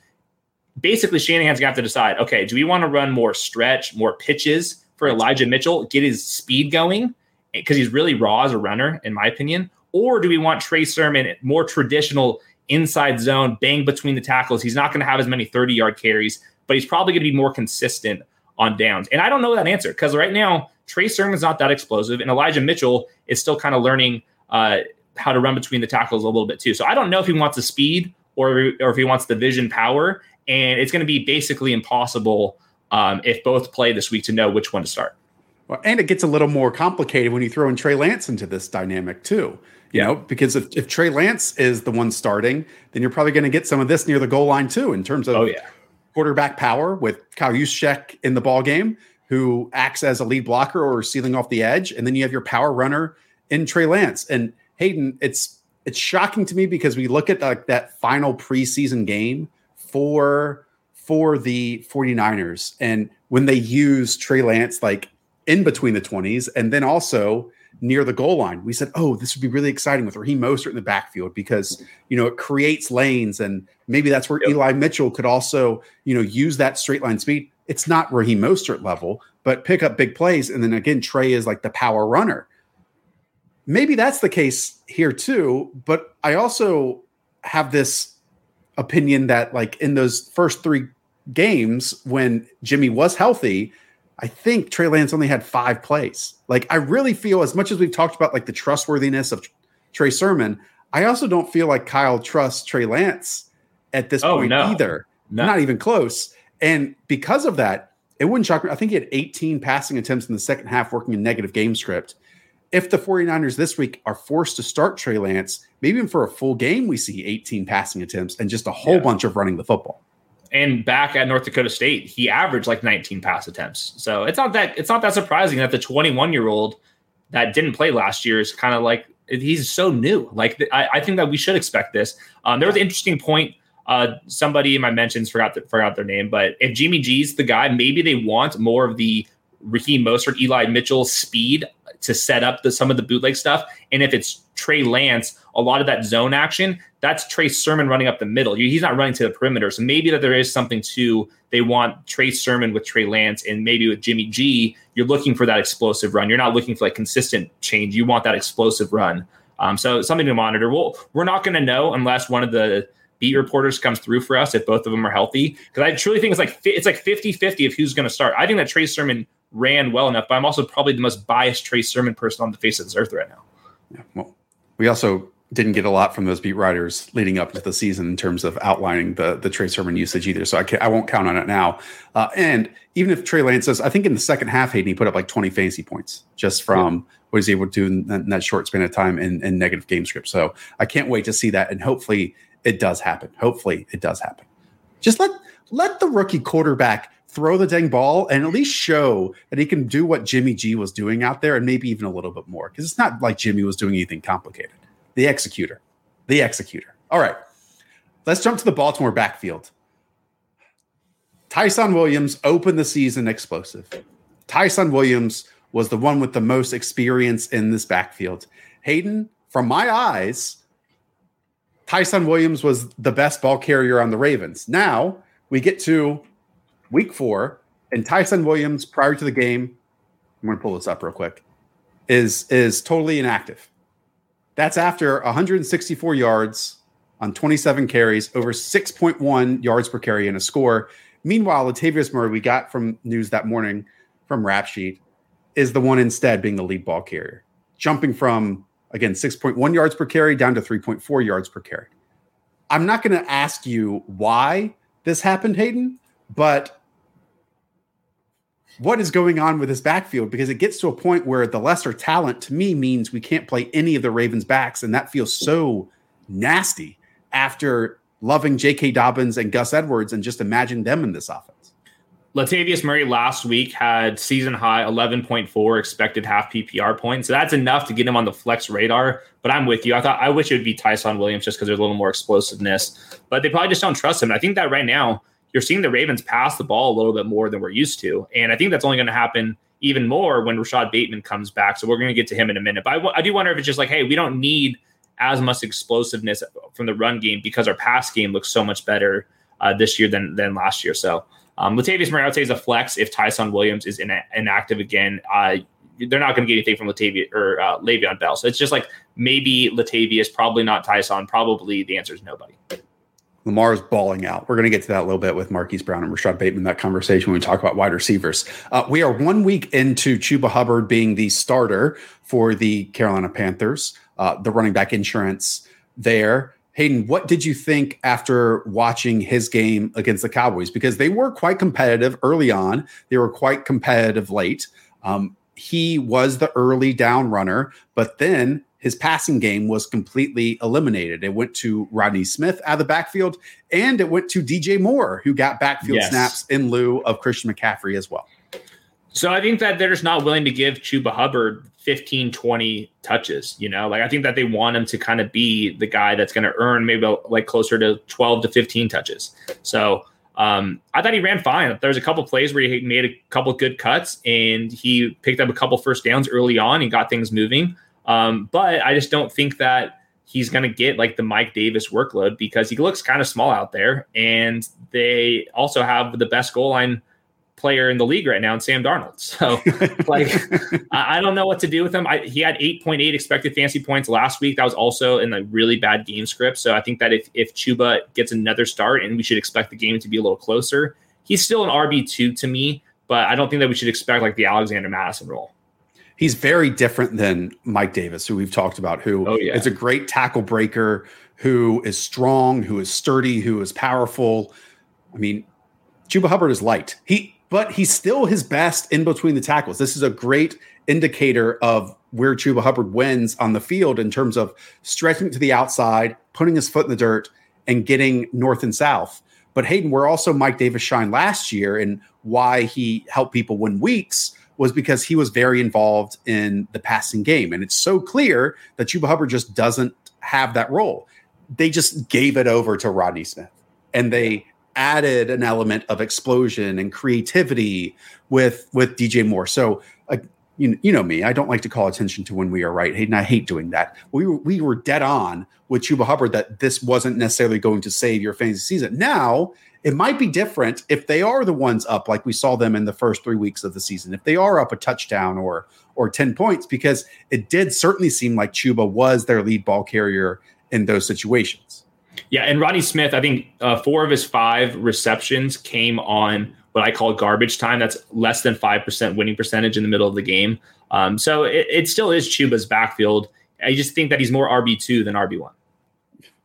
basically Shanahan's gonna have to decide, okay, do we want to run more stretch, more pitches for Elijah Mitchell, get his speed going? Because he's really raw as a runner, in my opinion. Or do we want Trey Sermon more traditional inside zone, bang between the tackles? He's not going to have as many 30 yard carries, but he's probably going to be more consistent on downs. And I don't know that answer because right now Trey Sermon's not that explosive, and Elijah Mitchell is still kind of learning uh, how to run between the tackles a little bit too. So I don't know if he wants the speed or or if he wants the vision power, and it's going to be basically impossible um, if both play this week to know which one to start. Well, and it gets a little more complicated when you throw in Trey Lance into this dynamic too. You yeah. know, because if, if Trey Lance is the one starting, then you're probably going to get some of this near the goal line too, in terms of oh, yeah. Quarterback power with Kyle Juszczyk in the ball game who acts as a lead blocker or sealing off the edge, and then you have your power runner in Trey Lance and Hayden. It's it's shocking to me because we look at like that final preseason game for for the 49ers and when they use Trey Lance like in between the 20s and then also near the goal line, we said, "Oh, this would be really exciting with Raheem Mostert in the backfield because you know it creates lanes and maybe that's where yep. Eli Mitchell could also you know use that straight line speed." it's not Raheem Mostert level, but pick up big plays. And then again, Trey is like the power runner. Maybe that's the case here too. But I also have this opinion that, like, in those first three games when Jimmy was healthy, I think Trey Lance only had five plays. Like, I really feel as much as we've talked about like the trustworthiness of Trey Sermon, I also don't feel like Kyle trusts Trey Lance at this oh, point no. either. No. Not even close. And because of that, it wouldn't shock me. I think he had 18 passing attempts in the second half working a negative game script. If the 49ers this week are forced to start Trey Lance, maybe even for a full game, we see 18 passing attempts and just a whole yeah. bunch of running the football. And back at North Dakota State, he averaged like 19 pass attempts. So it's not that it's not that surprising that the 21 year old that didn't play last year is kind of like he's so new. Like I, I, think that we should expect this. Um, there was an interesting point uh, somebody in my mentions forgot the, forgot their name, but if Jimmy G's the guy, maybe they want more of the Raheem Mostert, Eli Mitchell speed to set up the, some of the bootleg stuff. And if it's Trey Lance, a lot of that zone action, that's Trey Sermon running up the middle. He's not running to the perimeter. So maybe that there is something to they want Trey Sermon with Trey Lance and maybe with Jimmy G, you're looking for that explosive run. You're not looking for like consistent change. You want that explosive run. Um, so something to monitor. Well, we're not going to know unless one of the beat reporters comes through for us if both of them are healthy. Because I truly think it's like it's like 50-50 of who's going to start. I think that Trey Sermon ran well enough, but I'm also probably the most biased Trey Sermon person on the face of this earth right now. Yeah, well, we also didn't get a lot from those beat writers leading up to the season in terms of outlining the the Trey Sermon usage either. So I can't, I won't count on it now. Uh, and even if Trey Lance says, I think in the second half, Hayden, he put up like 20 fantasy points just from yeah. what he's able to do in that, in that short span of time in, in negative game script. So I can't wait to see that. And hopefully it does happen. Hopefully, it does happen. Just let let the rookie quarterback throw the dang ball and at least show that he can do what Jimmy G was doing out there and maybe even a little bit more because it's not like Jimmy was doing anything complicated. The executor, the executor. All right, let's jump to the Baltimore backfield. Ty'Son Williams opened the season explosive. Ty'Son Williams was the one with the most experience in this backfield. Hayden, from my eyes, Ty'Son Williams was the best ball carrier on the Ravens. Now we get to week four, and Ty'Son Williams, prior to the game, I'm going to pull this up real quick, is is totally inactive. That's after 164 yards on 27 carries, over 6.1 yards per carry, and a score. Meanwhile, Latavius Murray, we got from news that morning from Rap Sheet, is the one instead being the lead ball carrier, jumping from Again, 6.1 yards per carry down to 3.4 yards per carry. I'm not going to ask you why this happened, Hayden, but what is going on with this backfield? Because it gets to a point where the lesser talent to me means we can't play any of the Ravens backs. And that feels so nasty after loving J.K. Dobbins and Gus Edwards and just imagine them in this offense. Latavius Murray last week had season high 11.4 expected half PPR points. So that's enough to get him on the flex radar. But I'm with you. I thought I wish it would be Ty'Son Williams just because there's a little more explosiveness. But they probably just don't trust him. I think that right now you're seeing the Ravens pass the ball a little bit more than we're used to. And I think that's only going to happen even more when Rashod Bateman comes back. So we're going to get to him in a minute. But I, I do wonder if it's just like, hey, we don't need as much explosiveness from the run game because our pass game looks so much better uh, this year than than last year. So um, Latavius Murray, I would say, is a flex if Ty'Son Williams is in, inactive again. Uh, they're not going to get anything from Latavius or uh, Le'Veon Bell. So it's just like maybe Latavius, probably not Ty'Son. Probably the answer is nobody. Lamar's balling out. We're going to get to that a little bit with Marquise Brown and Rashod Bateman, that conversation when we talk about wide receivers. Uh, we are one week into Chuba Hubbard being the starter for the Carolina Panthers, uh, the running back insurance there. Hayden, what did you think after watching his game against the Cowboys? Because they were quite competitive early on, they were quite competitive late. Um, he was the early down runner, but then his passing game was completely eliminated. It went to Rodney Smith out of the backfield, and it went to DJ Moore, who got backfield yes. snaps in lieu of Christian McCaffrey as well. So I think that they're just not willing to give Chuba Hubbard 15, 20 touches. You know, like I think that they want him to kind of be the guy that's going to earn maybe like closer to 12 to 15 touches. So um, I thought he ran fine. There was a couple plays where he made a couple good cuts and he picked up a couple first downs early on and got things moving. Um, but I just don't think that he's going to get like the Mike Davis workload because he looks kind of small out there. And they also have the best goal line player in the league right now in Sam Darnold. So, like, I, don't know what to do with him. I, he had 8.8 expected fancy points last week. That was also in a really bad game script. So, I think that if, if Chuba gets another start and we should expect the game to be a little closer, he's still an RB2 to me, but I don't think that we should expect like the Alexander Mattison role. He's very different than Mike Davis, who we've talked about, who oh, yeah. is a great tackle breaker, who is strong, who is sturdy, who is powerful. I mean, Chuba Hubbard is light. He but he's still his best in between the tackles. This is a great indicator of where Chuba Hubbard wins on the field in terms of stretching to the outside, putting his foot in the dirt, and getting north and south. But Hayden, where also Mike Davis shined last year and why he helped people win weeks was because he was very involved in the passing game. And it's so clear that Chuba Hubbard just doesn't have that role. They just gave it over to Rodney Smith and they added an element of explosion and creativity with with DJ Moore. So uh, you, you know me, I don't like to call attention to when we are right. Hayden, I hate doing that. We were, we were dead on with Chuba Hubbard that this wasn't necessarily going to save your fantasy season. Now it might be different if they are the ones up, like we saw them in the first three weeks of the season. If they are up a touchdown or or ten points, because it did certainly seem like Chuba was their lead ball carrier in those situations. Yeah, and Rodney Smith, I think uh, four of his five receptions came on what I call garbage time. That's less than five percent winning percentage in the middle of the game. Um, so it, it, still is Chuba's backfield. I just think that he's more RB two than RB one.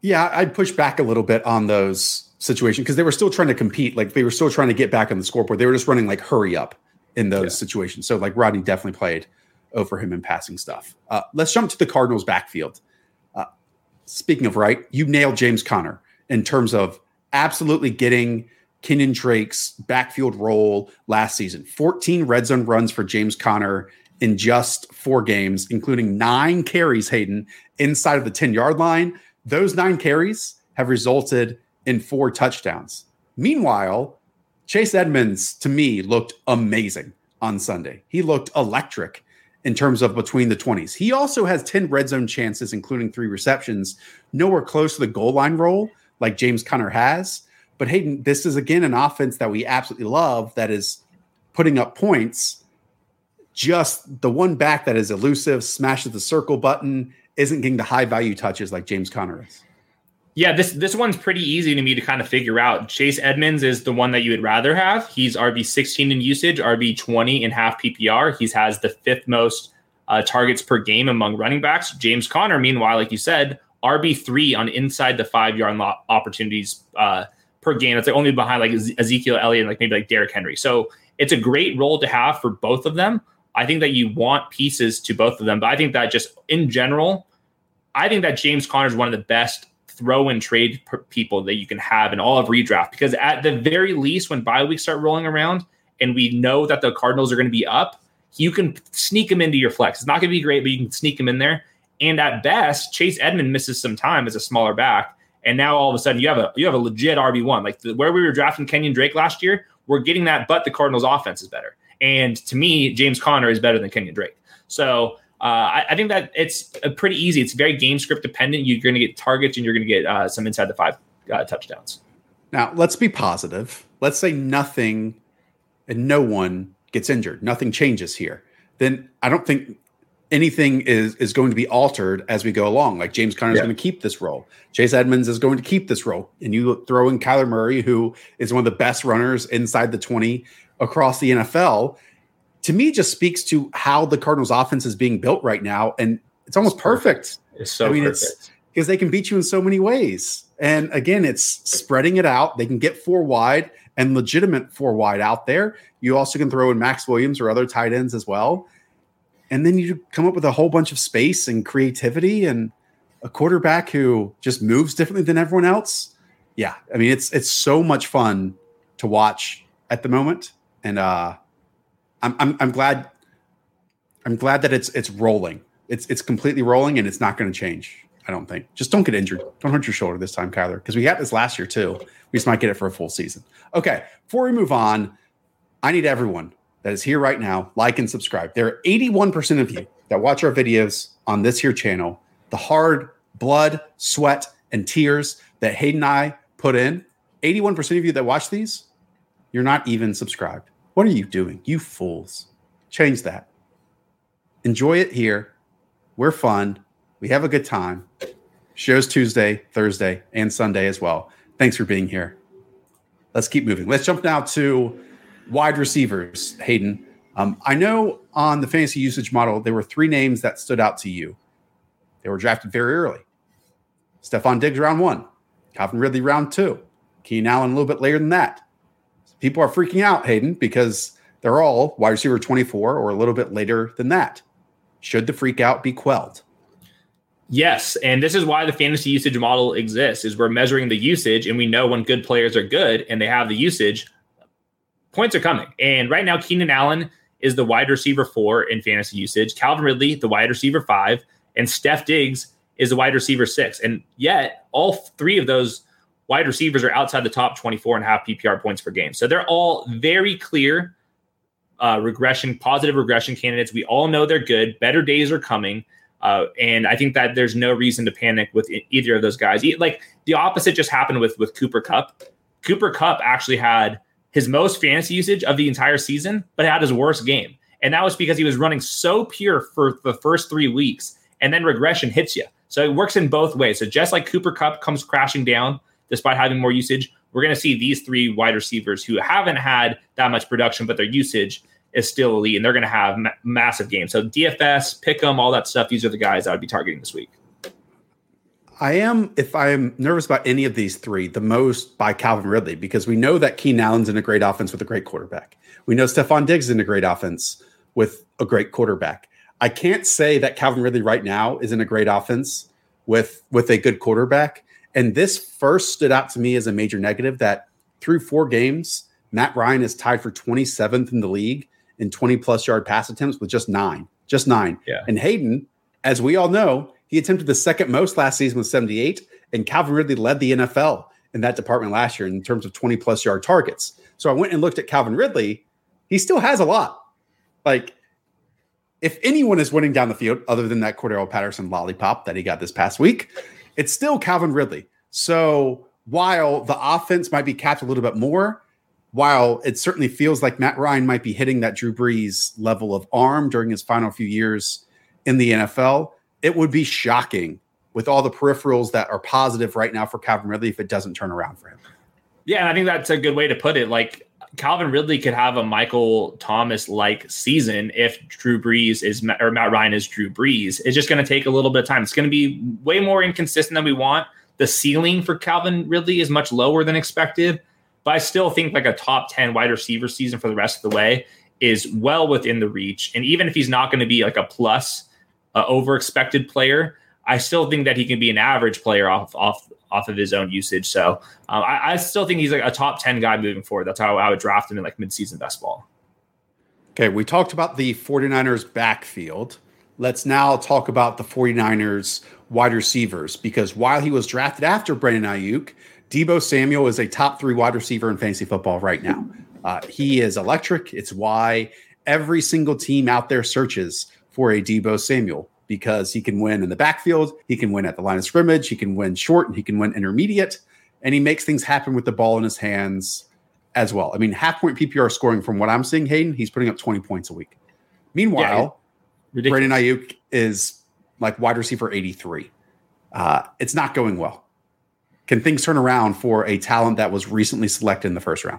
Yeah, I'd push back a little bit on those situations because they were still trying to compete. Like they were still trying to get back on the scoreboard. They were just running like hurry up in those yeah. situations. So like Rodney definitely played over him in passing stuff. Uh, let's jump to the Cardinals backfield speaking of right, you nailed James Conner in terms of absolutely getting Kenyan Drake's backfield role last season. 14 red zone runs for James Conner in just four games, including nine carries, Hayden, inside of the 10 yard line. Those nine carries have resulted in four touchdowns. Meanwhile, Chase Edmonds, to me, looked amazing on Sunday. He looked electric in terms of between the 20s. He also has 10 red zone chances, including three receptions, nowhere close to the goal line role like James Conner has. But Hayden, this is again an offense that we absolutely love that is putting up points. Just the one back that is elusive, smashes the circle button, isn't getting the high value touches like James Conner is. Yeah, this this one's pretty easy to me to kind of figure out. Chase Edmonds is the one that you would rather have. He's RB 16 in usage, RB 20 in half PPR. He has the fifth most uh, targets per game among running backs. James Conner, meanwhile, like you said, RB three on inside the five yard opportunities uh, per game. It's like only behind like Ezekiel Elliott, and like maybe like Derrick Henry. So it's a great role to have for both of them. I think that you want pieces to both of them, but I think that just in general, I think that James Conner is one of the best throw and trade people that you can have in all of redraft because at the very least, when bye weeks start rolling around and we know that the Cardinals are going to be up, you can sneak them into your flex. It's not going to be great, but you can sneak them in there. And at best, Chase Edmond misses some time as a smaller back, and now all of a sudden you have a you have a legit RB one. Like the, where we were drafting Kenyan Drake last year, we're getting that, but the Cardinals' offense is better. And to me, James Conner is better than Kenyan Drake. So uh, I, I, think that it's pretty easy. It's very game script dependent. You're going to get targets and you're going to get uh, some inside the five uh, touchdowns. Now, let's be positive. Let's say nothing and no one gets injured. Nothing changes here. Then I don't think anything is is going to be altered as we go along. Like James Conner is yeah. going to keep this role. Chase Edmonds is going to keep this role. And you throw in Kyler Murray, who is one of the best runners inside the 20 across the NFL to me just speaks to how the Cardinals offense is being built right now. And it's almost it's perfect. perfect. It's so I mean, perfect. it's because they can beat you in so many ways. And again, it's spreading it out. They can get four wide and legitimate four wide out there. You also can throw in Maxx Williams or other tight ends as well. And then you come up with a whole bunch of space and creativity and a quarterback who just moves differently than everyone else. Yeah. I mean, it's it's so much fun to watch at the moment. And uh I'm, I'm, I'm glad I'm glad that it's it's rolling. It's it's completely rolling and it's not going to change. I don't think. Just don't get injured. Don't hurt your shoulder this time, Kyler, because we had this last year too. We just might get it for a full season. Okay, before we move on, I need everyone that is here right now like and subscribe. There are 81% of you that watch our videos on this here channel. The hard blood, sweat, and tears that Hayden and I put in. 81% of you that watch these, you're not even subscribed. What are you doing? You fools. Change that. Enjoy it here. We're fun. We have a good time. Shows Tuesday, Thursday, and Sunday as well. Thanks for being here. Let's keep moving. Let's jump now to wide receivers, Hayden. Um, I know on the fantasy usage model, there were three names that stood out to you. They were drafted very early. Stefon Diggs, round one. Calvin Ridley, round two. Keenan Allen, a little bit later than that people are freaking out, Hayden, because they're all wide receiver 24 or a little bit later than that. Should the freak out be quelled? Yes, and this is why the fantasy usage model exists is we're measuring the usage and we know when good players are good and they have the usage, points are coming. And right now Keenan Allen is the wide receiver 4 in fantasy usage, Calvin Ridley the wide receiver 5, and Steph Diggs is the wide receiver 6. And yet all three of those wide receivers are outside the top 24 and half PPR points per game. So they're all very clear uh, regression, positive regression candidates. We all know they're good. Better days are coming. Uh, and I think that there's no reason to panic with either of those guys. Like the opposite just happened with with Cooper Kupp. Cooper Kupp actually had his most fantasy usage of the entire season, but had his worst game. And that was because he was running so pure for the first three weeks, and then regression hits you. So it works in both ways. So just like Cooper Kupp comes crashing down, despite having more usage. We're going to see these three wide receivers who haven't had that much production, but their usage is still elite, and they're going to have ma- massive games. So DFS, pick them, all that stuff. These are the guys I would be targeting this week. I am, if I am nervous about any of these three, the most by Calvin Ridley, because we know that Keenan Allen's in a great offense with a great quarterback. We know Stefon Diggs is in a great offense with a great quarterback. I can't say that Calvin Ridley right now is in a great offense with with a good quarterback. And this first stood out to me as a major negative that through four games, Matt Ryan is tied for 27th in the league in 20 plus yard pass attempts with just nine, just nine. Yeah. And Hayden, as we all know, he attempted the second most last season with 78, and Calvin Ridley led the NFL in that department last year in terms of 20 plus yard targets. So I went and looked at Calvin Ridley. He still has a lot. Like, if anyone is winning down the field other than that Cordarrelle Patterson lollipop that he got this past week, it's still Calvin Ridley. So while the offense might be capped a little bit more, while it certainly feels like Matt Ryan might be hitting that Drew Brees level of arm during his final few years in the NFL, it would be shocking with all the peripherals that are positive right now for Calvin Ridley if it doesn't turn around for him. Yeah, and I think that's a good way to put it. Like Calvin Ridley could have a Michael Thomas like season if Drew Brees is or Matt Ryan is Drew Brees. It's just going to take a little bit of time. It's going to be way more inconsistent than we want. The ceiling for Calvin Ridley is much lower than expected, but I still think like a top 10 wide receiver season for the rest of the way is well within the reach. And even if he's not going to be like a plus uh, over expected player, I still think that he can be an average player off off off of his own usage. So um, I, I, still think he's like a top 10 guy moving forward. That's how I would draft him in like midseason best ball. Okay, we talked about the 49ers backfield. Let's now talk about the 49ers wide receivers because while he was drafted after Brandon Aiyuk, Deebo Samuel is a top three wide receiver in fantasy football right now. Uh, he is electric. It's why every single team out there searches for a Deebo Samuel because he can win in the backfield, he can win at the line of scrimmage, he can win short, and he can win intermediate, and he makes things happen with the ball in his hands as well. I mean, half point PPR scoring from what I'm seeing, Hayden, he's putting up 20 points a week. Meanwhile, yeah, Brandon Aiyuk is like wide receiver 83. Uh, it's not going well. Can things turn around for a talent that was recently selected in the first round?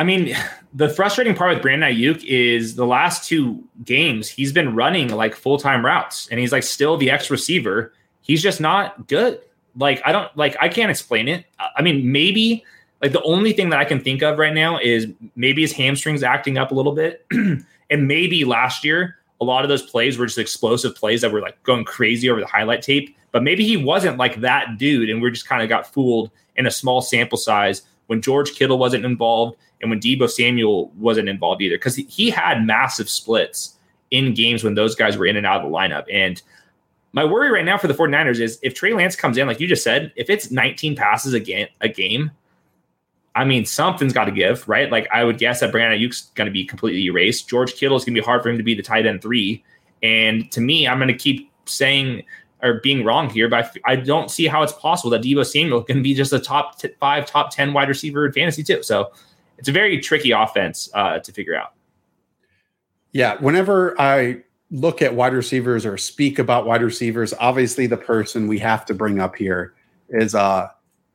I mean, the frustrating part with Brandon Aiyuk is the last two games he's been running like full time routes, and he's like still the X receiver. He's just not good. Like I don't like I can't explain it. I mean, maybe like the only thing that I can think of right now is maybe his hamstrings acting up a little bit, and maybe last year a lot of those plays were just explosive plays that were like going crazy over the highlight tape. But maybe he wasn't like that dude, and we just kind of got fooled in a small sample size when George Kittle wasn't involved and when Deebo Samuel wasn't involved either, because he had massive splits in games when those guys were in and out of the lineup. And my worry right now for the 49ers is if Trey Lance comes in, like you just said, if it's 19 passes a game, a game I mean, something's got to give, right? Like I would guess that Brandon Aiyuk's going to be completely erased. George Kittle is going to be hard for him to be the tight end three. And to me, I'm going to keep saying or being wrong here, but I, don't see how it's possible that Deebo Samuel can be just a top t- five, top 10 wide receiver in fantasy too. So it's a very tricky offense uh, to figure out. Yeah, whenever I look at wide receivers or speak about wide receivers, obviously the person we have to bring up here is uh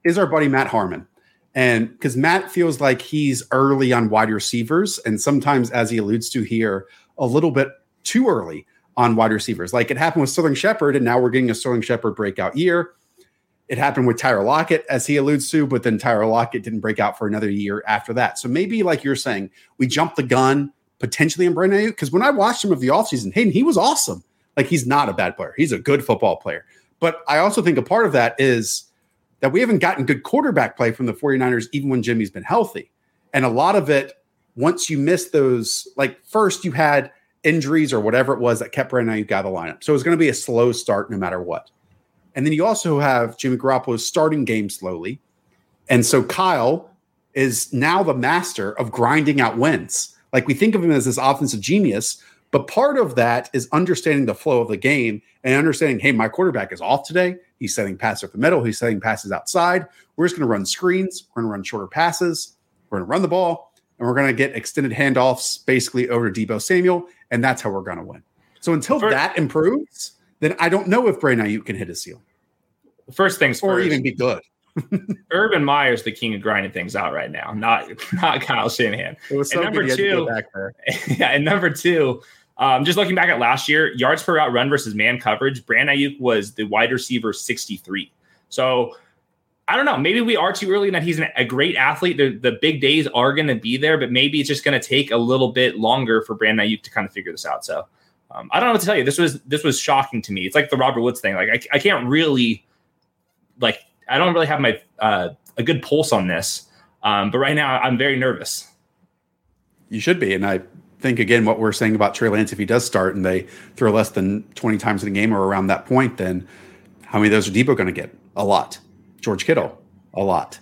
is our buddy Matt Harmon. And because Matt feels like he's early on wide receivers, and sometimes, as he alludes to here, a little bit too early on wide receivers. Like it happened with Sterling Shepard, and now we're getting a Sterling Shepard breakout year. It happened with Tyler Lockett, as he alludes to, but then Tyler Lockett didn't break out for another year after that. So maybe, like you're saying, we jumped the gun potentially in Brandon Aiyuk. Because when I watched him of the offseason, Hayden, he was awesome. Like he's not a bad player. He's a good football player. But I also think a part of that is that we haven't gotten good quarterback play from the 49ers, even when Jimmy's been healthy. And a lot of it, once you miss those, like first you had injuries or whatever it was that kept Brandon Aiyuk out of the lineup. So it was going to be a slow start no matter what. And then you also have Jimmy Garoppolo starting game slowly. And so Kyle is now the master of grinding out wins. Like we think of him as this offensive genius, but part of that is understanding the flow of the game and understanding, hey, my quarterback is off today. He's setting passes up the middle. He's setting passes outside. We're just going to run screens. We're going to run shorter passes. We're going to run the ball, and we're going to get extended handoffs basically over to Deebo Samuel, and that's how we're going to win. So until that improves, then I don't know if Brandon Aiyuk can hit a ceiling. First things or first. even be good. Urban Meyer's the king of grinding things out right now, not not Kyle Shanahan. It was so and number two, yeah, and number two, um, just looking back at last year, yards per route run versus man coverage, Brandon Aiyuk was the wide receiver 63. So I don't know. Maybe we are too early in that he's an, a great athlete. The, the big days are going to be there, but maybe it's just going to take a little bit longer for Brandon Aiyuk to kind of figure this out. So um, I don't know what to tell you. This was this was shocking to me. It's like the Robert Woods thing. Like I, I can't really like I don't really have my uh, a good pulse on this. Um, but right now I'm very nervous. You should be, and I think again what we're saying about Trey Lance. If he does start and they throw less than 20 times in a game or around that point, then how many of those are Deebo going to get? A lot. George Kittle, a lot.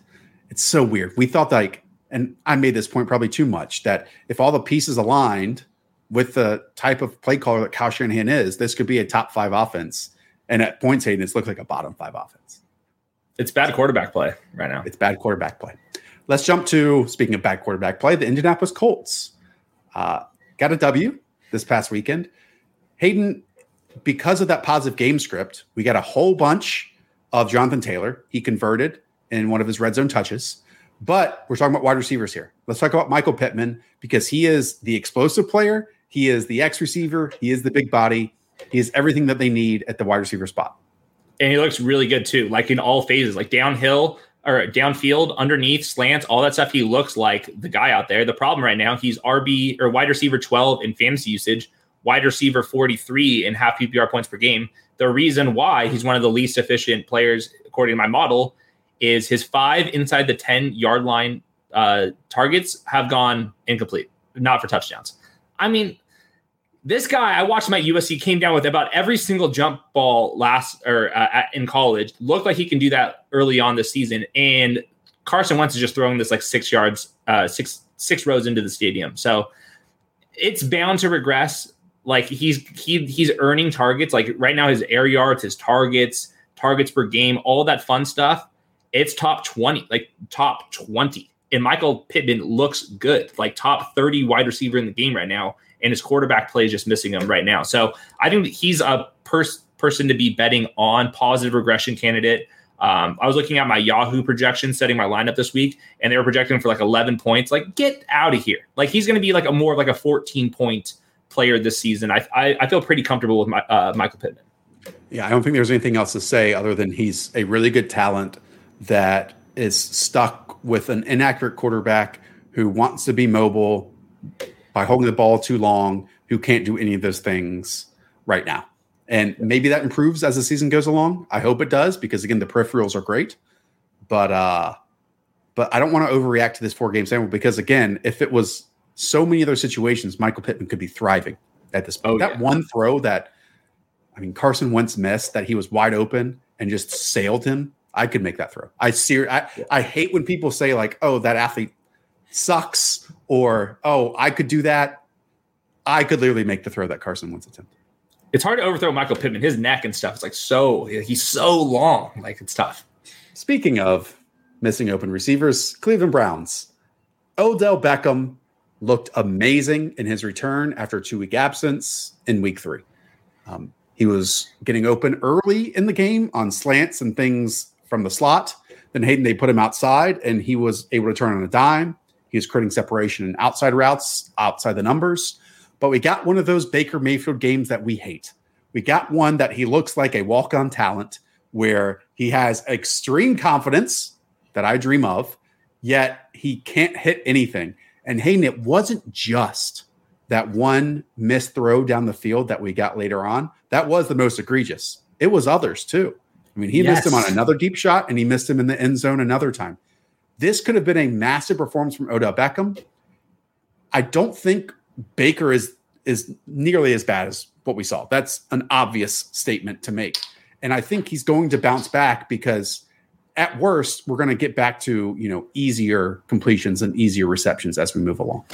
It's so weird. We thought like, and I made this point probably too much that if all the pieces aligned with the type of play caller that Kyle Shanahan is, this could be a top five offense. And at points, Hayden, it's looked like a bottom five offense. It's bad quarterback play right now. It's bad quarterback play. Let's jump to speaking of bad quarterback play, the Indianapolis Colts. Uh, got a W this past weekend. Hayden, because of that positive game script, we got a whole bunch of Jonathan Taylor. He converted in one of his red zone touches. But we're talking about wide receivers here. Let's talk about Michael Pittman because he is the explosive player. He is the X receiver. He is the big body. He is everything that they need at the wide receiver spot. And he looks really good too, like in all phases, like downhill, or downfield, underneath, slants, all that stuff. He looks like the guy out there. The problem right now, he's RB or wide receiver 12 in fantasy usage, wide receiver 43 in half PPR points per game. The reason why he's one of the least efficient players, according to my model, is his five inside the 10 yard line uh, targets have gone incomplete, not for touchdowns. I mean, this guy, I watched my USC, came down with about every single jump ball last or uh, in college. Looked like he can do that early on this season, and Carson Wentz is just throwing this like six yards, uh, six six rows into the stadium. So it's bound to regress. Like he's he he's earning targets. Like right now, his air yards, his targets, targets per game, all that fun stuff. It's top twenty, like top twenty. And Michael Pittman looks good, like top thirty wide receiver in the game right now and his quarterback play is just missing him right now. So I think he's a pers- person to be betting on, positive regression candidate. Um, I was looking at my Yahoo projection, setting my lineup this week, and they were projecting for like 11 points. Like, get out of here! Like, he's going to be like a more of like a 14 point player this season. I I, I feel pretty comfortable with my uh, Michael Pittman. Yeah, I don't think there's anything else to say other than he's a really good talent that is stuck with an inaccurate quarterback who wants to be mobile, by holding the ball too long who can't do any of those things right now. And maybe that improves as the season goes along. I hope it does because again, the peripherals are great. But uh but I don't want to overreact to this four game sample because again, if it was so many other situations, Michael Pittman could be thriving at this point. Oh, that yeah. one throw that I mean Carson Wentz missed that he was wide open and just sailed him. I could make that throw. I see I, I hate when people say like, oh, that athlete sucks or oh I could do that. I could literally make the throw that Carson Wentz attempted. It's hard to overthrow Michael Pittman. His neck and stuff is like so he's so long. Like it's tough. Speaking of missing open receivers, Cleveland Browns. Odell Beckham looked amazing in his return after two week absence in week three. Um, he was getting open early in the game on slants and things from the slot. Then Hayden, they put him outside and he was able to turn on a dime. He was creating separation in outside routes, outside the numbers. But we got one of those Baker Mayfield games that we hate. We got one that he looks like a walk on talent where he has extreme confidence that I dream of, yet he can't hit anything. And Hayden, it wasn't just that one missed throw down the field that we got later on. That was the most egregious. It was others too. I mean, he yes. missed him on another deep shot and he missed him in the end zone another time. This could have been a massive performance from Odell Beckham. I don't think Baker is is nearly as bad as what we saw. That's an obvious statement to make. And I think he's going to bounce back because at worst, we're going to get back to, you know, easier completions and easier receptions as we move along.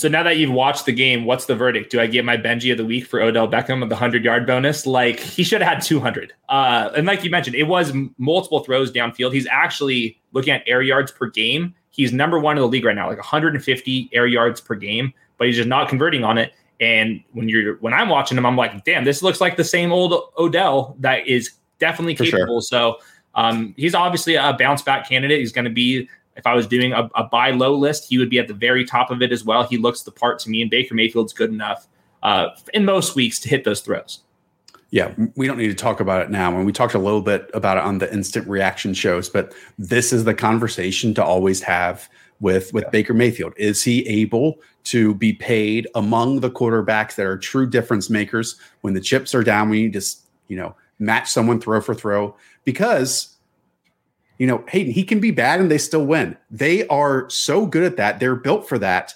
So now that you've watched the game, what's the verdict? Do I get my Benji of the week for Odell Beckham of the 100 yard bonus? Like he should have had 200. Uh, and like you mentioned, it was multiple throws downfield. He's actually looking at air yards per game. He's number one in the league right now, like 150 air yards per game, but he's just not converting on it. And when you're when I'm watching him, I'm like, damn, this looks like the same old Odell that is definitely capable. Sure. So um, he's obviously a bounce back candidate. He's going to be if I was doing a, a, buy low list, he would be at the very top of it as well. He looks the part to me, and Baker Mayfield's good enough uh, in most weeks to hit those throws. Yeah, we don't need to talk about it now. And we talked a little bit about it on the instant reaction shows, but this is the conversation to always have with with yeah. Baker Mayfield. Is he able to be paid among the quarterbacks that are true difference makers when the chips are down? When you just you know match someone throw for throw because you know, Hayden, he can be bad and they still win. They are so good at that. They're built for that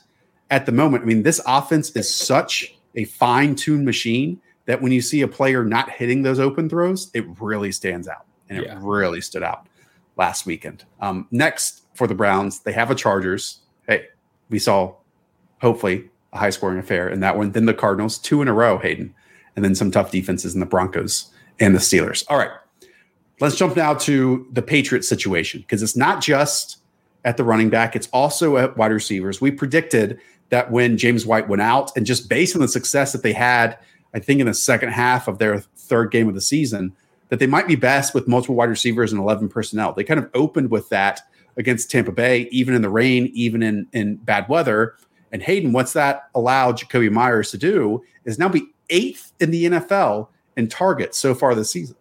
at the moment. I mean, this offense is such a fine tuned machine that when you see a player not hitting those open throws, it really stands out. And yeah. it really stood out last weekend. Um, next for the Browns, they have a Chargers. Hey, we saw hopefully a high scoring affair in that one. Then the Cardinals, two in a row, Hayden, and then some tough defenses in the Broncos and the Steelers. All right. Let's jump now to the Patriots situation because it's not just at the running back, it's also at wide receivers. We predicted that when James White went out, and just based on the success that they had, I think in the second half of their third game of the season, that they might be best with multiple wide receivers and 11 personnel. They kind of opened with that against Tampa Bay, even in the rain, even in, in bad weather. And Hayden, what's that allowed Jakobi Meyers to do is now be eighth in the NFL in targets so far this season.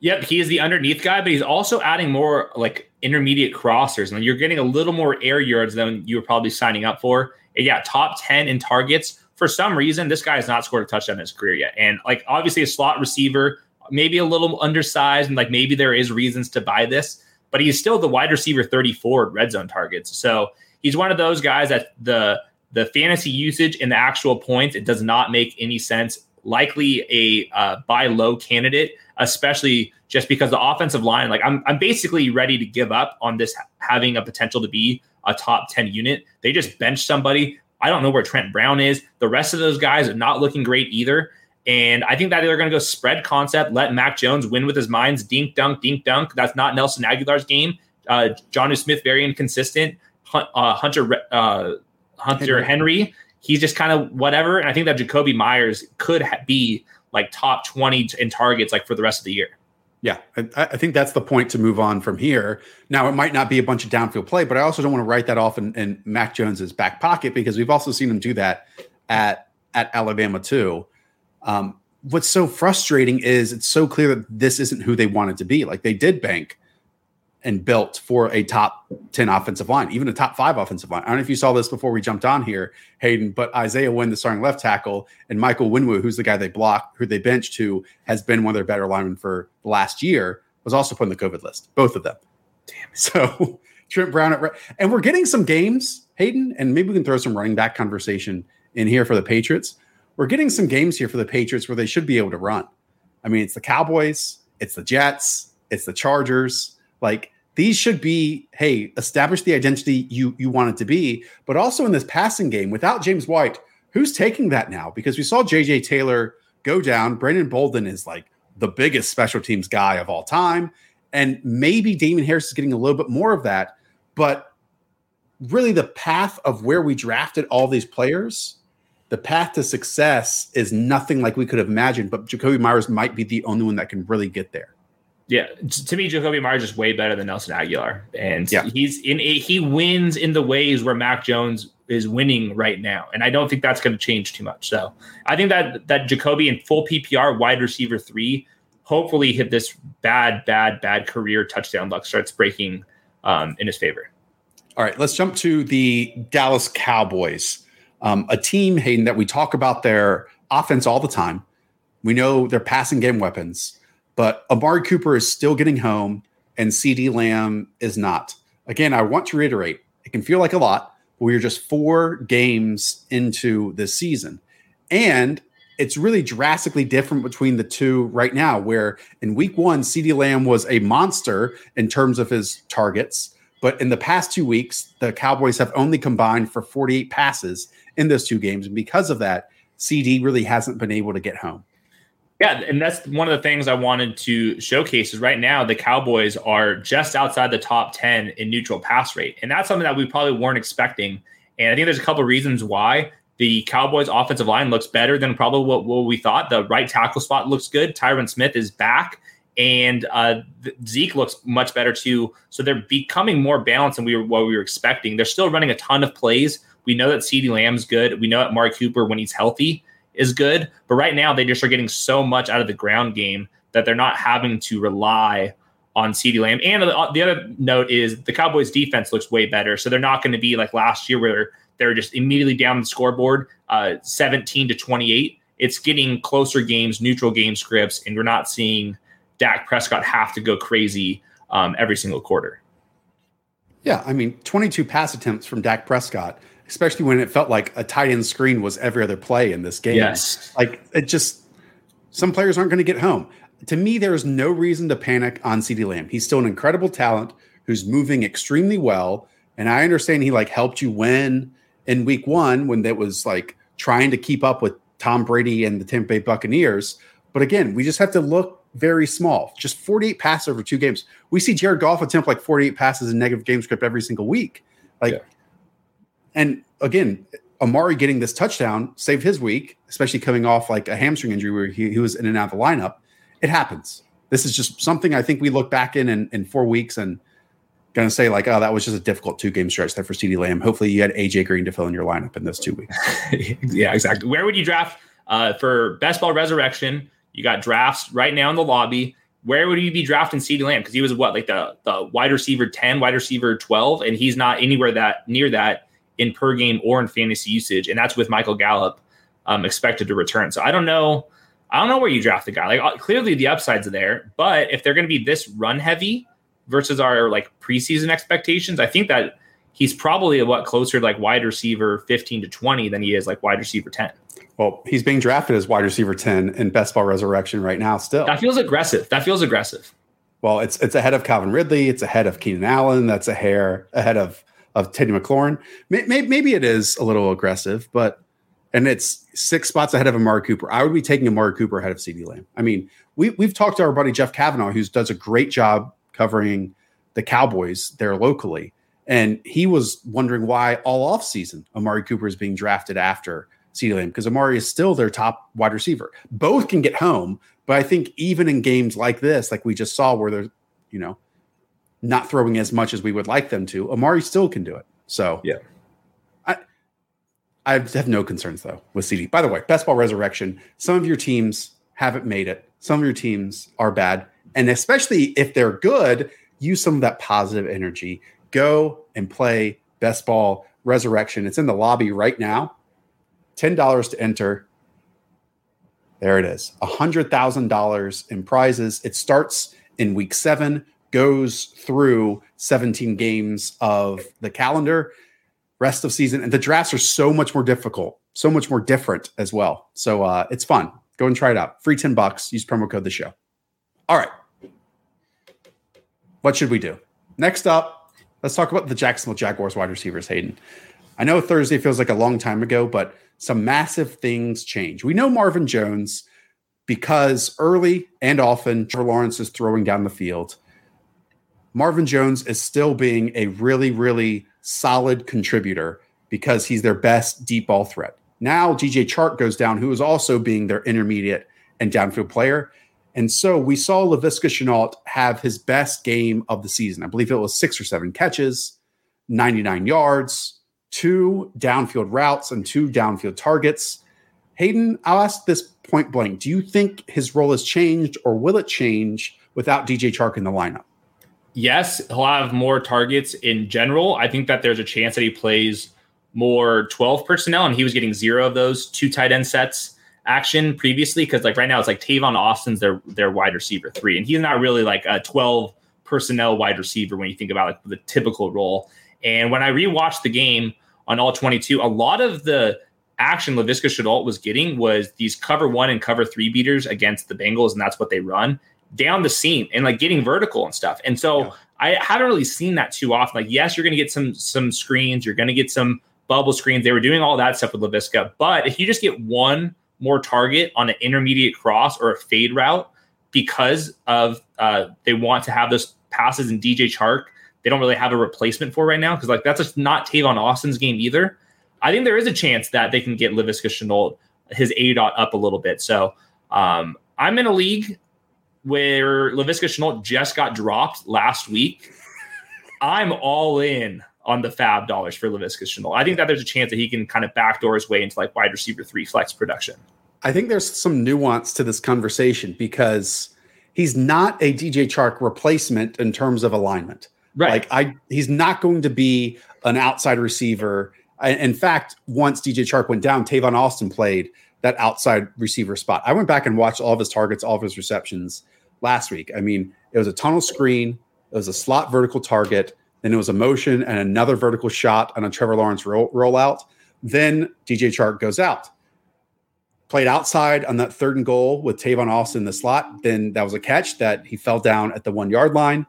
Yep, he is the underneath guy, but he's also adding more like intermediate crossers. And you're getting a little more air yards than you were probably signing up for. And yeah, top 10 in targets for some reason, this guy has not scored a touchdown in his career yet. And like obviously a slot receiver, maybe a little undersized, and like maybe there is reasons to buy this, but he's still the wide receiver 34 red zone targets. So he's one of those guys that the the fantasy usage and the actual points, it does not make any sense. Likely a uh, buy low candidate, especially just because the offensive line, like I'm, I'm basically ready to give up on this having a potential to be a top 10 unit. They just bench somebody. I don't know where Trent Brown is. The rest of those guys are not looking great either. And I think that they're going to go spread concept, let Mac Jones win with his minds, dink dunk, dink dunk. That's not Nelson Agholor's game. Uh, Jonnu Smith, very inconsistent. Uh, Hunter uh, Hunter Henry. Henry. he's just kind of whatever. And I think that Jakobi Meyers could ha- be like top 20 in targets like for the rest of the year. Yeah, I, I, think that's the point to move on from here. Now, it might not be a bunch of downfield play, but I also don't want to write that off in, in Mac Jones's back pocket because we've also seen him do that at at Alabama too. Um, what's so frustrating is it's so clear that this isn't who they wanted to be. Like they did bank and built for a top 10 offensive line, even a top five offensive line. I don't know if you saw this before we jumped on here, Hayden, but Isaiah Wynn, the starting left tackle, and Michael Onwenu, who's the guy they blocked, who they benched, who has been one of their better linemen for the last year, was also put on the COVID list. Both of them. Damn. It. So Trent Brown at, and we're getting some games, Hayden, and maybe we can throw some running back conversation in here for the Patriots. We're getting some games here for the Patriots where they should be able to run. I mean, it's the Cowboys, it's the Jets, it's the Chargers like these should be, hey, establish the identity you you want it to be, but also in this passing game without James White, who's taking that now? Because we saw JJ Taylor go down. Brandon Bolden is like the biggest special teams guy of all time. And maybe Damien Harris is getting a little bit more of that. But really, the path of where we drafted all these players, the path to success is nothing like we could have imagined. But Jakobi Meyers might be the only one that can really get there. Yeah, to me, Jakobi Meyers is way better than Nelson Agholor, and yeah. he's in a, he wins in the ways where Mac Jones is winning right now, and I don't think that's going to change too much. So I think that that Jakobi in full PPR wide receiver three, hopefully hit this bad, bad, bad career touchdown luck starts breaking um, in his favor. All right, let's jump to the Dallas Cowboys, um, a team Hayden that we talk about their offense all the time. We know their passing game weapons but Amari Cooper is still getting home and CeeDee Lamb is not. Again, I want to reiterate it can feel like a lot, but we are just four games into this season. And it's really drastically different between the two right now, where in week one, CeeDee Lamb was a monster in terms of his targets. But in the past two weeks, the Cowboys have only combined for 48 passes in those two games. And because of that, CeeDee really hasn't been able to get home. Yeah, and that's one of the things I wanted to showcase is right now the Cowboys are just outside the top 10 in neutral pass rate. And that's something that we probably weren't expecting. And I think there's a couple of reasons why the Cowboys offensive line looks better than probably what, what we thought. The right tackle spot looks good. Tyron Smith is back and uh, Zeke looks much better too. So they're becoming more balanced than we were what we were expecting. They're still running a ton of plays. We know that CeeDee Lamb's good. We know that Mark Cooper when he's healthy is good. But right now, they just are getting so much out of the ground game that they're not having to rely on CeeDee Lamb. And the, the other note is the Cowboys defense looks way better. So they're not going to be like last year where they're just immediately down the scoreboard, uh, 17 to 28. It's getting closer games, neutral game scripts, and we're not seeing Dak Prescott have to go crazy um, every single quarter. Yeah, I mean, 22 pass attempts from Dak Prescott especially when it felt like a tight end screen was every other play in this game. Yes. Like it just, some players aren't going to get home. To me, there is no reason to panic on CeeDee Lamb. He's still an incredible talent who's moving extremely well. And I understand he like helped you win in week one when that was like trying to keep up with Tom Brady and the Tampa Bay Buccaneers. But again, we just have to look very small. Just 48 passes over two games. We see Jared Goff attempt like 48 passes in negative game script every single week. Like, yeah. And again, Amari getting this touchdown saved his week, especially coming off like a hamstring injury where he, he was in and out of the lineup. It happens. This is just something I think we look back in in, in four weeks and going to say like, oh, that was just a difficult two game stretch there for CeeDee Lamb. Hopefully, you had AJ Green to fill in your lineup in those two weeks. yeah, exactly. Where would you draft uh, for Best Ball Resurrection? You got drafts right now in the lobby. Where would you be drafting CeeDee Lamb? Because he was what like the the wide receiver ten, wide receiver twelve, and he's not anywhere that near that in per game or in fantasy usage, and that's with Michael Gallup um, expected to return. So I don't know. I don't know where you draft the guy. Like uh, clearly the upsides are there, but if they're going to be this run heavy versus our like preseason expectations, I think that he's probably a what closer to like wide receiver 15 to 20 than he is like wide receiver 10. Well, he's being drafted as wide receiver 10 in best ball resurrection right now still. That feels aggressive. That feels aggressive. Well, it's it's ahead of Calvin Ridley, it's ahead of Keenan Allen, that's a hair ahead of of Terry McLaurin. Maybe, maybe it is a little aggressive, but and it's six spots ahead of Amari Cooper. I would be taking Amari Cooper ahead of CeeDee Lamb. I mean, we we've talked to our buddy Jeff Kavanaugh, who does a great job covering the Cowboys there locally. And he was wondering why all off season Amari Cooper is being drafted after CeeDee Lamb because Amari is still their top wide receiver. Both can get home, but I think even in games like this, like we just saw, where they're you know not throwing as much as we would like them to, Amari still can do it. So yeah, I I have no concerns though with CeeDee. By the way, best ball resurrection. Some of your teams haven't made it. Some of your teams are bad, and especially if they're good, use some of that positive energy go and play Best Ball Resurrection. It's in the lobby right now. $10 to enter. There it is. $100,000 in prizes. It starts in week seven, goes through 17 games of the calendar, rest of season. And the drafts are so much more difficult, so much more different as well. So uh, it's fun. Go and try it out. Free 10 bucks. Use promo code the show. All right. What should we do? Next up, Let's talk about the Jacksonville Jaguars wide receivers, Hayden. I know Thursday feels like a long time ago, but some massive things change. We know Marvin Jones because early and often Trevor Lawrence is throwing down the field. Marvin Jones is still being a really, really solid contributor because he's their best deep ball threat. Now DJ Chark goes down, who is also being their intermediate and downfield player. And so we saw Laviska Shenault have his best game of the season. I believe it was six or seven catches, 99 yards, two downfield routes, and two downfield targets. Hayden, I'll ask this point blank. Do you think his role has changed or will it change without DJ Chark in the lineup? Yes, he'll have more targets in general. I think that there's a chance that he plays more 12 personnel, and he was getting zero of those two tight end sets action previously because like right now it's like Tavon Austin's their their wide receiver three, and he's not really like a 12 personnel wide receiver when you think about like the typical role. And when I rewatched the game on all 22, a lot of the action Laviska Shenault was getting was these cover one and cover three beaters against the Bengals, and that's what they run down the seam and like getting vertical and stuff. And so yeah. I haven't really seen that too often. Like, yes, you're going to get some some screens, you're going to get some bubble screens. They were doing all that stuff with Laviska, but if you just get one more target on an intermediate cross or a fade route because of uh, they want to have those passes in DJ Chark. They don't really have a replacement for right now because like that's just not Tavon Austin's game either. I think there is a chance that they can get Laviska Shenault his A dot up a little bit. So um, I'm in a league where Laviska Shenault just got dropped last week. I'm all in on the FAAB dollars for Laviska Shenault. I think that there's a chance that he can kind of backdoor his way into like wide receiver three flex production. I think there's some nuance to this conversation because he's not a DJ Chark replacement in terms of alignment. Right. Like I he's not going to be an outside receiver. In fact, once DJ Chark went down, Tavon Austin played that outside receiver spot. I went back and watched all of his targets, all of his receptions last week. I mean, it was a tunnel screen, it was a slot vertical target, then it was a motion and another vertical shot on a Trevor Lawrence roll, rollout. Then DJ Chark goes out played outside on that third and goal with Tavon Austin in the slot. Then that was a catch that he fell down at the one yard line,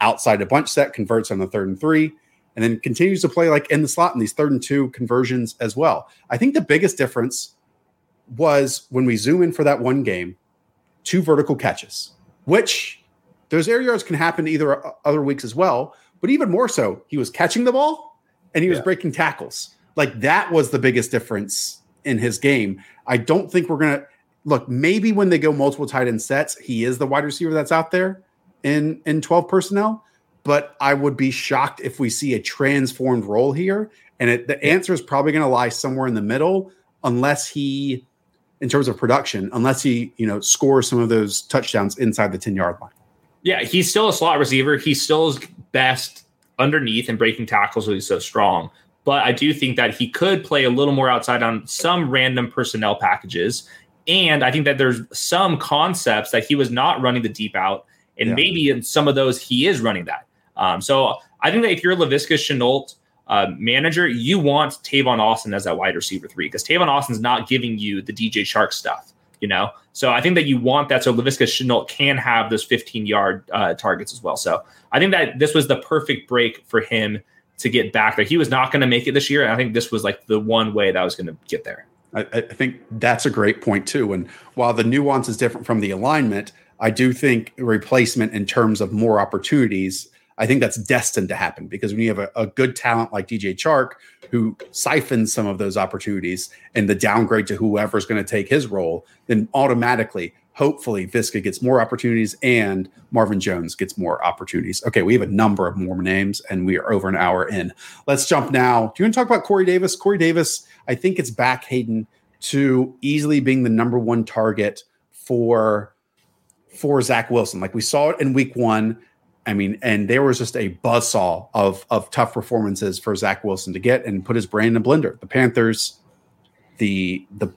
outside a bunch set, converts on the third and three, and then continues to play like in the slot in these third and two conversions as well. I think the biggest difference was when we zoom in for that one game, two vertical catches, which those air yards can happen either uh, other weeks as well, but even more so, he was catching the ball and he was yeah. breaking tackles. Like that was the biggest difference in his game. I don't think we're gonna look. Maybe when they go multiple tight end sets, he is the wide receiver that's out there in in twelve personnel. But I would be shocked if we see a transformed role here. And it, the answer is probably going to lie somewhere in the middle, unless he, in terms of production, unless he you know scores some of those touchdowns inside the ten yard line. Yeah, he's still a slot receiver. He still is best underneath and breaking tackles, so he's so strong. but I do think that he could play a little more outside on some random personnel packages. And I think that there's some concepts that he was not running the deep out, and yeah. maybe in some of those he is running that. Um, so I think that if you're Laviska Shenault uh, manager, you want Tavon Austin as that wide receiver three because Tavon Austin's not giving you the DJ Chark stuff, you know. So I think that you want that so Laviska Shenault can have those 15 yard uh, targets as well. So I think that this was the perfect break for him to get back there. He was not going to make it this year, and I think this was like the one way that I was going to get there. I, I think that's a great point too. And while the nuance is different from the alignment, I do think replacement in terms of more opportunities I think that's destined to happen because when you have a, a, good talent like DJ Chark who siphons some of those opportunities and the downgrade to whoever's going to take his role, then automatically, hopefully, Viska gets more opportunities and Marvin Jones gets more opportunities. Okay, we have a number of more names and we are over an hour in. Let's jump now. Do you want to talk about Corey Davis? Corey Davis, I think it's back, Hayden, to easily being the number one target for for Zach Wilson. Like we saw it in week one I mean, and there was just a buzzsaw of of tough performances for Zach Wilson to get and put his brain in a blender. The Panthers, the the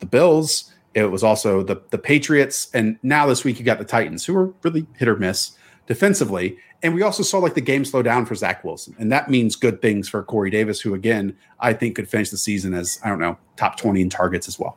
the Bills, it was also the the Patriots, and now this week you got the Titans, who were really hit or miss defensively. And we also saw like the game slow down for Zach Wilson, and that means good things for Corey Davis, who again I think could finish the season as I don't know top twenty in targets as well.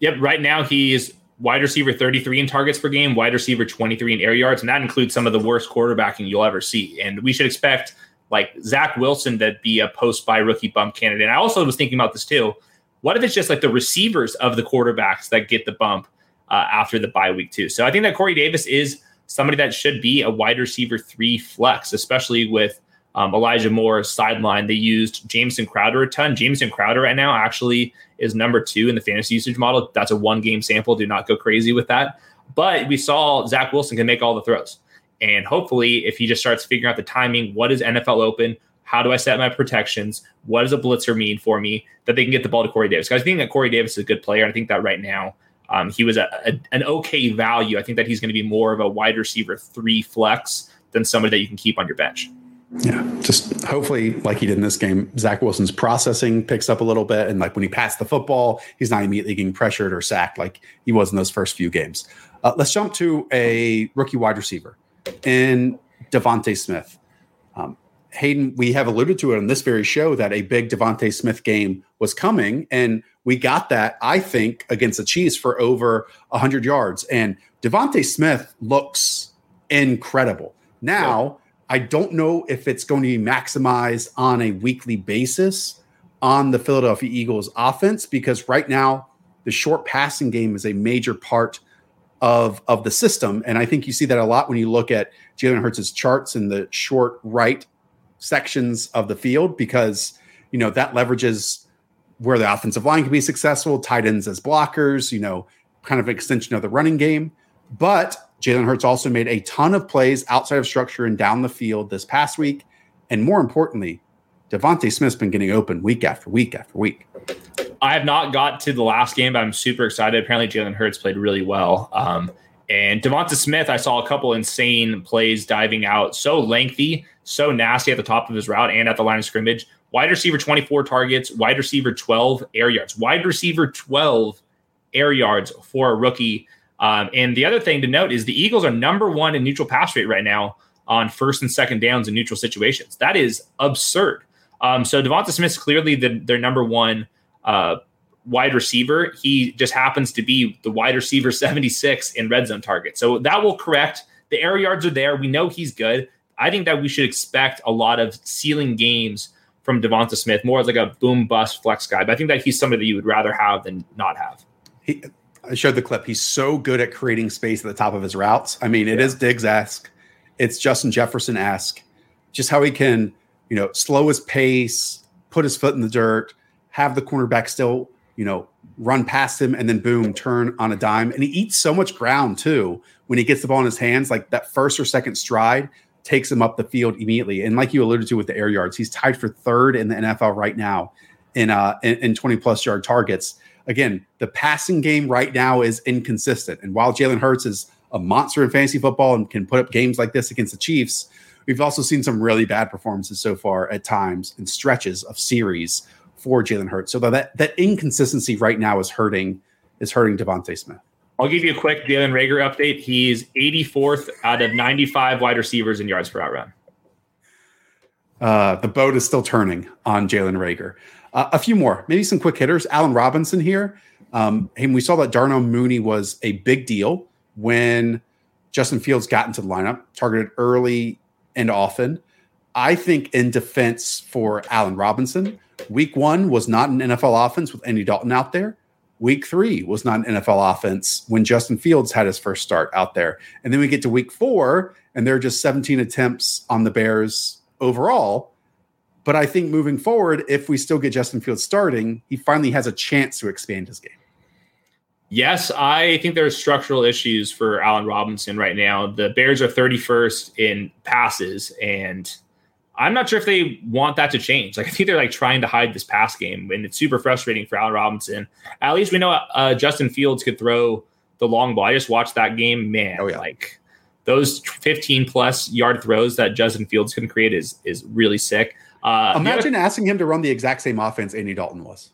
Yep, right now he is wide receiver 33 in targets per game, wide receiver 23 in air yards, and that includes some of the worst quarterbacking you'll ever see. And we should expect like Zach Wilson to be a post by rookie bump candidate. And I also was thinking about this too. What if it's just like the receivers of the quarterbacks that get the bump uh, after the bye week too? So I think that Corey Davis is somebody that should be a wide receiver three flex, especially with um, Elijah Moore sideline. They used Jamison Crowder a ton. Jamison Crowder right now actually is number two in the fantasy usage model. That's a one game sample. Do not go crazy with that. But we saw Zach Wilson can make all the throws. And hopefully, if he just starts figuring out the timing, what is NFL open? How do I set my protections? What does a blitzer mean for me? That they can get the ball to Corey Davis. Because I think that Corey Davis is a good player. I think that right now um, he was a, a, an okay value. I think that he's going to be more of a wide receiver three flex than somebody that you can keep on your bench. Yeah, just hopefully, like he did in this game, Zach Wilson's processing picks up a little bit, and like when he passed the football, he's not immediately getting pressured or sacked like he was in those first few games. Uh, let's jump to a rookie wide receiver in DeVonta Smith. Um, Hayden, we have alluded to it on this very show that a big DeVonta Smith game was coming, and we got that I think against the Chiefs for over hundred yards. And DeVonta Smith looks incredible now. Yeah I don't know if it's going to be maximized on a weekly basis on the Philadelphia Eagles offense because right now the short passing game is a major part of of the system, and I think you see that a lot when you look at Jalen Hurts' charts in the short right sections of the field because you know that leverages where the offensive line can be successful, tight ends as blockers, you know, kind of extension of the running game. But Jalen Hurts also made a ton of plays outside of structure and down the field this past week. And more importantly, DeVonta Smith's been getting open week after week after week. I have not got to the last game, but I'm super excited. Apparently, Jalen Hurts played really well. Um, and DeVonta Smith, I saw a couple insane plays diving out, so lengthy, so nasty at the top of his route and at the line of scrimmage. Wide receiver 24 targets, wide receiver 12 air yards, wide receiver 12 air yards for a rookie. Um, and the other thing to note is the Eagles are number one in neutral pass rate right now on first and second downs in neutral situations. That is absurd. Um, so DeVonta Smith's clearly the, their number one uh, wide receiver. He just happens to be the wide receiver 76 in red zone target. So that will correct. The air yards are there. We know he's good. I think that we should expect a lot of ceiling games from DeVonta Smith, more as like a boom bust flex guy. But I think that he's somebody that you would rather have than not have. He, I showed the clip. He's so good at creating space at the top of his routes. I mean, it yeah. is Diggs esque. It's Justin Jefferson esque. Just how he can, you know, slow his pace, put his foot in the dirt, have the cornerback still, you know, run past him, and then boom, turn on a dime. And he eats so much ground too when he gets the ball in his hands. Like that first or second stride takes him up the field immediately. And like you alluded to with the air yards, he's tied for third in the NFL right now in uh in, in 20 plus yard targets again, the passing game right now is inconsistent. And while Jalen Hurts is a monster in fantasy football and can put up games like this against the Chiefs, we've also seen some really bad performances so far at times and stretches of series for Jalen Hurts. So that that inconsistency right now is hurting is hurting DeVonta Smith. I'll give you a quick Jalen Reagor update. He's 84th out of 95 wide receivers in yards per out run. Uh, the boat is still turning on Jalen Reagor. Uh, a few more, maybe some quick hitters. Allen Robinson here. Um, and we saw that Darnell Mooney was a big deal when Justin Fields got into the lineup, targeted early and often. I think in defense for Allen Robinson, week one was not an NFL offense with Andy Dalton out there. Week three was not an NFL offense when Justin Fields had his first start out there. And then we get to week four, and there are just 17 attempts on the Bears overall. But I think moving forward, if we still get Justin Fields starting, he finally has a chance to expand his game. Yes, I think there's structural issues for Allen Robinson right now. The Bears are 31st in passes, and I'm not sure if they want that to change. Like I think they're like trying to hide this pass game, and it's super frustrating for Allen Robinson. At least we know uh, Justin Fields could throw the long ball. I just watched that game, man. Oh, yeah. Like those 15 plus yard throws that Justin Fields can create is is really sick. Uh, Imagine asking him to run the exact same offense Andy Dalton was.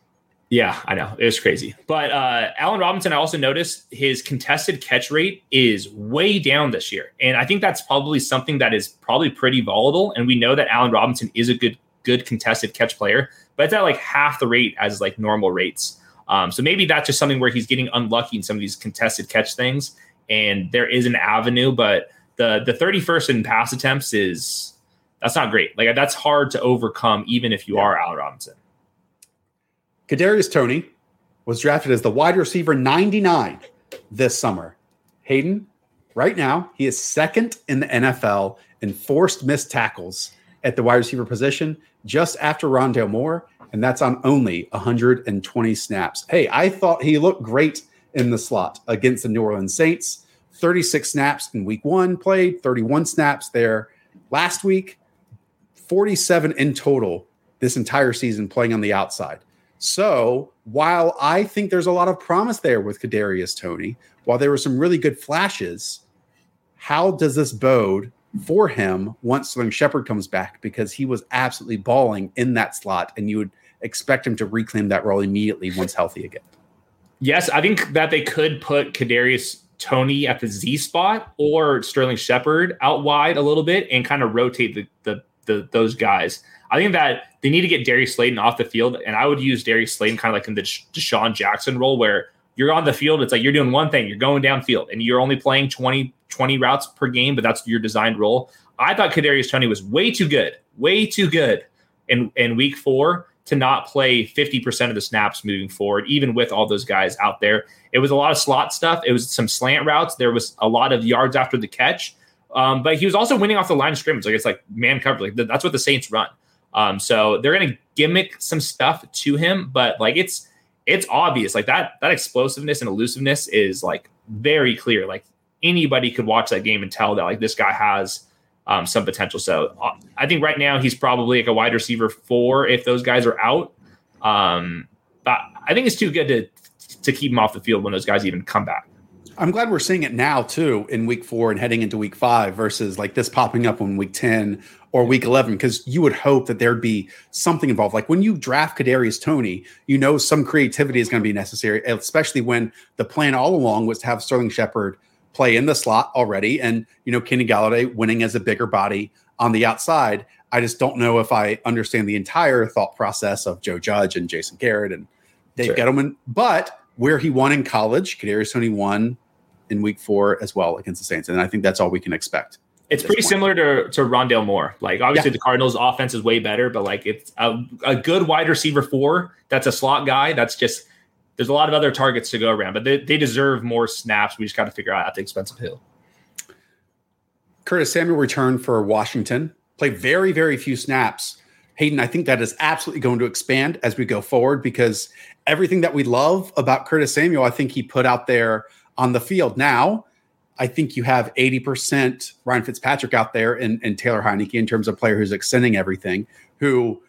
Yeah, I know. It was crazy. But uh, Allen Robinson, I also noticed his contested catch rate is way down this year. And I think that's probably something that is probably pretty volatile. And we know that Allen Robinson is a good, good contested catch player, but it's at like half the rate as like normal rates. Um, so maybe that's just something where he's getting unlucky in some of these contested catch things. And there is an avenue, but the the 31st in pass attempts is that's not great. Like that's hard to overcome, even if you yeah. are Allen Robinson. Kadarius Toney was drafted as the wide receiver 99 this summer. Hayden, right now, he is second in the NFL in forced missed tackles at the wide receiver position, just after Rondale Moore, and that's on only 120 snaps. Hey, I thought he looked great in the slot against the New Orleans Saints. 36 snaps in week one played, 31 snaps there last week, 47 in total this entire season playing on the outside. So while I think there's a lot of promise there with Kadarius Toney, while there were some really good flashes, how does this bode for him once Sterling Shepard comes back? Because he was absolutely balling in that slot, and you would expect him to reclaim that role immediately once healthy again. Yes, I think that they could put Kadarius Toney at the Z spot or Sterling Shepard out wide a little bit and kind of rotate the, the, the those guys. I think that they need to get Darius Slayton off the field, and I would use Darius Slayton kind of like in the DeSean Jackson role, where you're on the field. It's like you're doing one thing, you're going downfield, and you're only playing 20, 20 routes per game, but that's your designed role. I thought Kadarius Toney was way too good, way too good in in week four to not play 50% of the snaps moving forward, even with all those guys out there. It was a lot of slot stuff. It was some slant routes. There was a lot of yards after the catch. Um, but he was also winning off the line of scrimmage. Like it's like man cover. Like that's what the Saints run. Um, so they're gonna gimmick some stuff to him, but like it's it's obvious. Like that that explosiveness and elusiveness is like very clear. Like anybody could watch that game and tell that like this guy has um, some potential. So uh, I think right now he's probably like a wide receiver four if those guys are out. Um, but I think it's too good to to keep him off the field when those guys even come back. I'm glad we're seeing it now too in week four and heading into week five versus like this popping up in week 10 or week 11 because you would hope that there'd be something involved. Like when you draft Kadarius Toney, you know some creativity is going to be necessary, especially when the plan all along was to have Sterling Shepard play in the slot already and, you know, Kenny Golladay winning as a bigger body on the outside. I just don't know if I understand the entire thought process of Joe Judge and Jason Garrett and Dave sure. Gettleman, but where he won in college, Kadarius Toney won in week four as well against the Saints. And I think that's all we can expect. It's pretty point. similar to, to Rondale Moore. Like obviously yeah. the Cardinals offense is way better, but like it's a, a good wide receiver four that's a slot guy. That's just there's a lot of other targets to go around, but they, they deserve more snaps. We just got to figure out at the expensive hill. Curtis Samuel returned for Washington, played very, very few snaps. Hayden, I think that is absolutely going to expand as we go forward because everything that we love about Curtis Samuel, I think he put out there on the field. Now, I think you have 80% Ryan Fitzpatrick out there and, and Taylor Heinicke in terms of player who's extending everything, who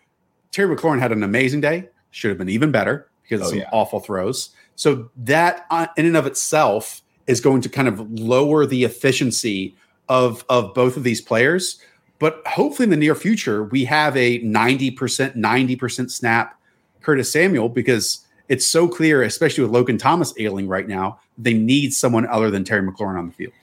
Terry McLaurin had an amazing day, should have been even better because of oh, some yeah. awful throws. So that uh, in and of itself is going to kind of lower the efficiency of of both of these players. But hopefully in the near future, we have a 90%, 90% snap Curtis Samuel because it's so clear, especially with Logan Thomas ailing right now, they need someone other than Terry McLaurin on the field.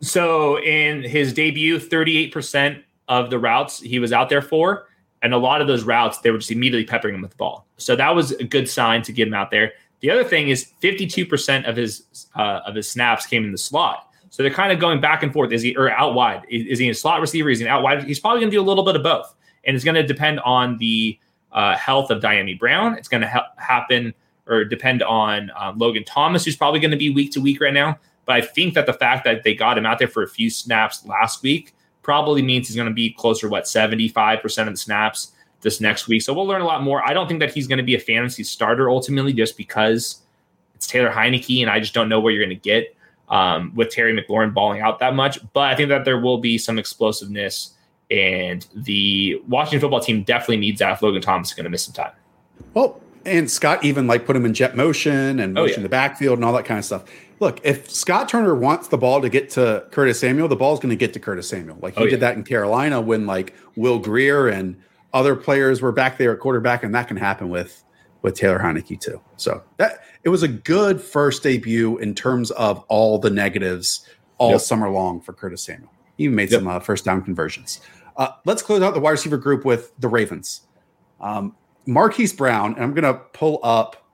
So in his debut, 38% of the routes he was out there for, and a lot of those routes, they were just immediately peppering him with the ball. So that was a good sign to get him out there. The other thing is 52% of his uh, of his snaps came in the slot. So they're kind of going back and forth. Is he or out wide? Is, is he a slot receiver? Is he out wide? He's probably going to do a little bit of both, and it's going to depend on the uh, health of Dyami Brown. It's going to ha- happen or depend on um, Logan Thomas, who's probably going to be week to week right now. But I think that the fact that they got him out there for a few snaps last week probably means he's going to be closer what 75% of the snaps this next week. So we'll learn a lot more. I don't think that he's going to be a fantasy starter ultimately just because it's Taylor Heinicke and I just don't know where you're going to get um, with Terry McLaurin balling out that much. But I think that there will be some explosiveness, and the Washington football team definitely needs that if Logan Thomas is going to miss some time. Well, and Scott even like put him in jet motion and oh, motion yeah. the backfield and all that kind of stuff. Look, if Scott Turner wants the ball to get to Curtis Samuel, the ball's going to get to Curtis Samuel. Like he oh, yeah. did that in Carolina when like Will Grier and other players were back there at quarterback, and that can happen with with Taylor Heinicke too. So that it was a good first debut in terms of all the negatives all yep. summer long for Curtis Samuel. He made yep. some uh, first down conversions. Uh, let's close out the wide receiver group with the Ravens. Um, Marquise Brown, and I'm going to pull up,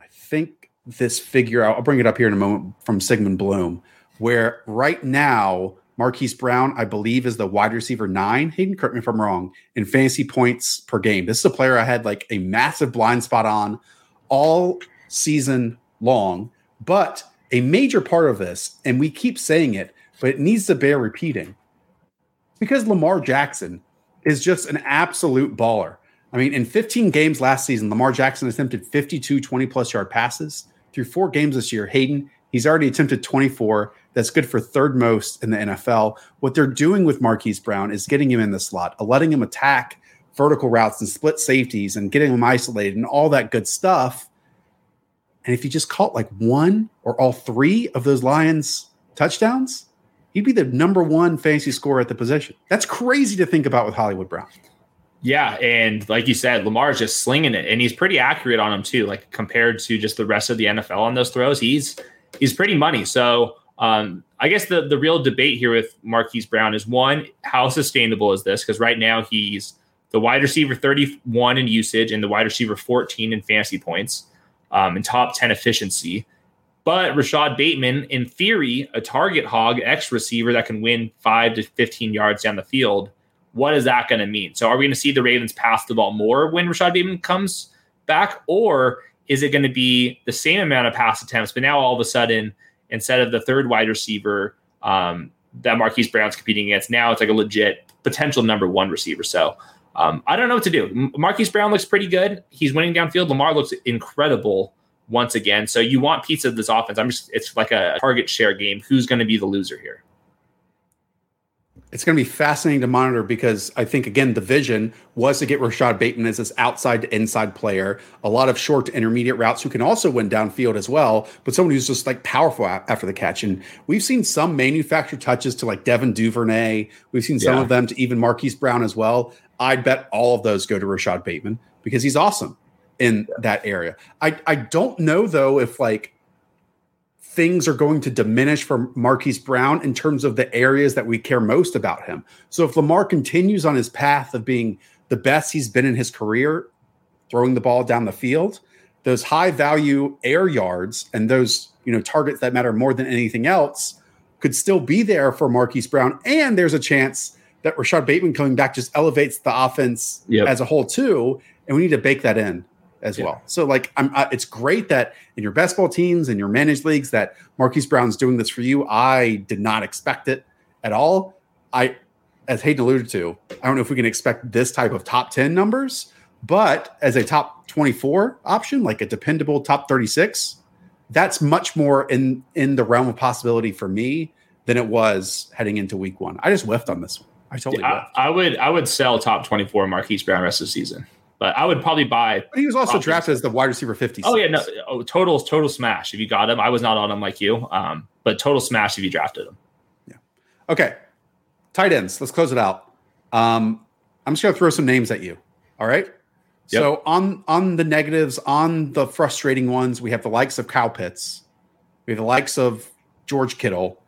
I think this figure, out. I'll bring it up here in a moment from Sigmund Bloom, where right now, Marquise Brown, I believe, is the wide receiver nine. Hayden, correct me if I'm wrong, in fantasy points per game. This is a player I had like a massive blind spot on all season long. But a major part of this, and we keep saying it, but it needs to bear repeating because Lamar Jackson is just an absolute baller. I mean, in 15 games last season, Lamar Jackson attempted 52 20 plus yard passes. Through four games this year, Hayden, he's already attempted 24. That's good for third most in the NFL. What they're doing with Marquise Brown is getting him in the slot, uh, letting him attack vertical routes and split safeties and getting him isolated and all that good stuff. And if he just caught like one or all three of those Lions touchdowns, he'd be the number one fantasy scorer at the position. That's crazy to think about with Hollywood Brown. Yeah, and like you said, Lamar's just slinging it, and he's pretty accurate on them too. Like compared to just the rest of the NFL on those throws, he's he's pretty money. So um, I guess the the real debate here with Marquise Brown is one, how sustainable is this? Because right now he's the wide receiver 31 in usage and the wide receiver 14 in fantasy points um, and top 10 efficiency. But Rashod Bateman, in theory, a target hog X receiver that can win five to 15 yards down the field what is that going to mean? So are we going to see the Ravens pass the ball more when Rashod Bateman comes back, or is it going to be the same amount of pass attempts, but now all of a sudden, instead of the third wide receiver um, that Marquise Brown's competing against, now it's like a legit potential number one receiver. So um, I don't know what to do. Marquise Brown looks pretty good. He's winning downfield. Lamar looks incredible once again. So you want pizza of this offense. I'm just it's like a target share game. Who's going to be the loser here? It's going to be fascinating to monitor because I think again the vision was to get Rashod Bateman as this outside to inside player, a lot of short to intermediate routes who can also win downfield as well, but someone who's just like powerful after the catch. And we've seen some manufactured touches to like Devin Duvernay. We've seen some yeah. of them to even Marquise Brown as well. I'd bet all of those go to Rashod Bateman because he's awesome in that area. I I don't know though if like things are going to diminish for Marquise Brown in terms of the areas that we care most about him. So if Lamar continues on his path of being the best he's been in his career, throwing the ball down the field, those high value air yards and those, you know, targets that matter more than anything else could still be there for Marquise Brown. And there's a chance that Rashod Bateman coming back just elevates the offense yep. as a whole too. And we need to bake that in as yeah. well. So like I'm uh, it's great that in your best ball teams and your managed leagues that Marquise Brown's doing this for you. I did not expect it at all. I as Hayden alluded to, I don't know if we can expect this type of top 10 numbers, but as a top 24 option, like a dependable top 36, that's much more in in the realm of possibility for me than it was heading into week one. I just whiffed on this one. I totally I, I, would I would sell top 24 Marquise Brown rest of the season. But I would probably buy. He was also drafted as the wide receiver 50. Oh, yeah. No, oh, total, total smash if you got him. I was not on him like you, um, but total smash if you drafted him. Yeah. Okay. Tight ends. Let's close it out. Um, I'm just gonna throw some names at you. All right. Yep. So on on the negatives, on the frustrating ones, we have the likes of Kyle Pitts, we have the likes of George Kittle,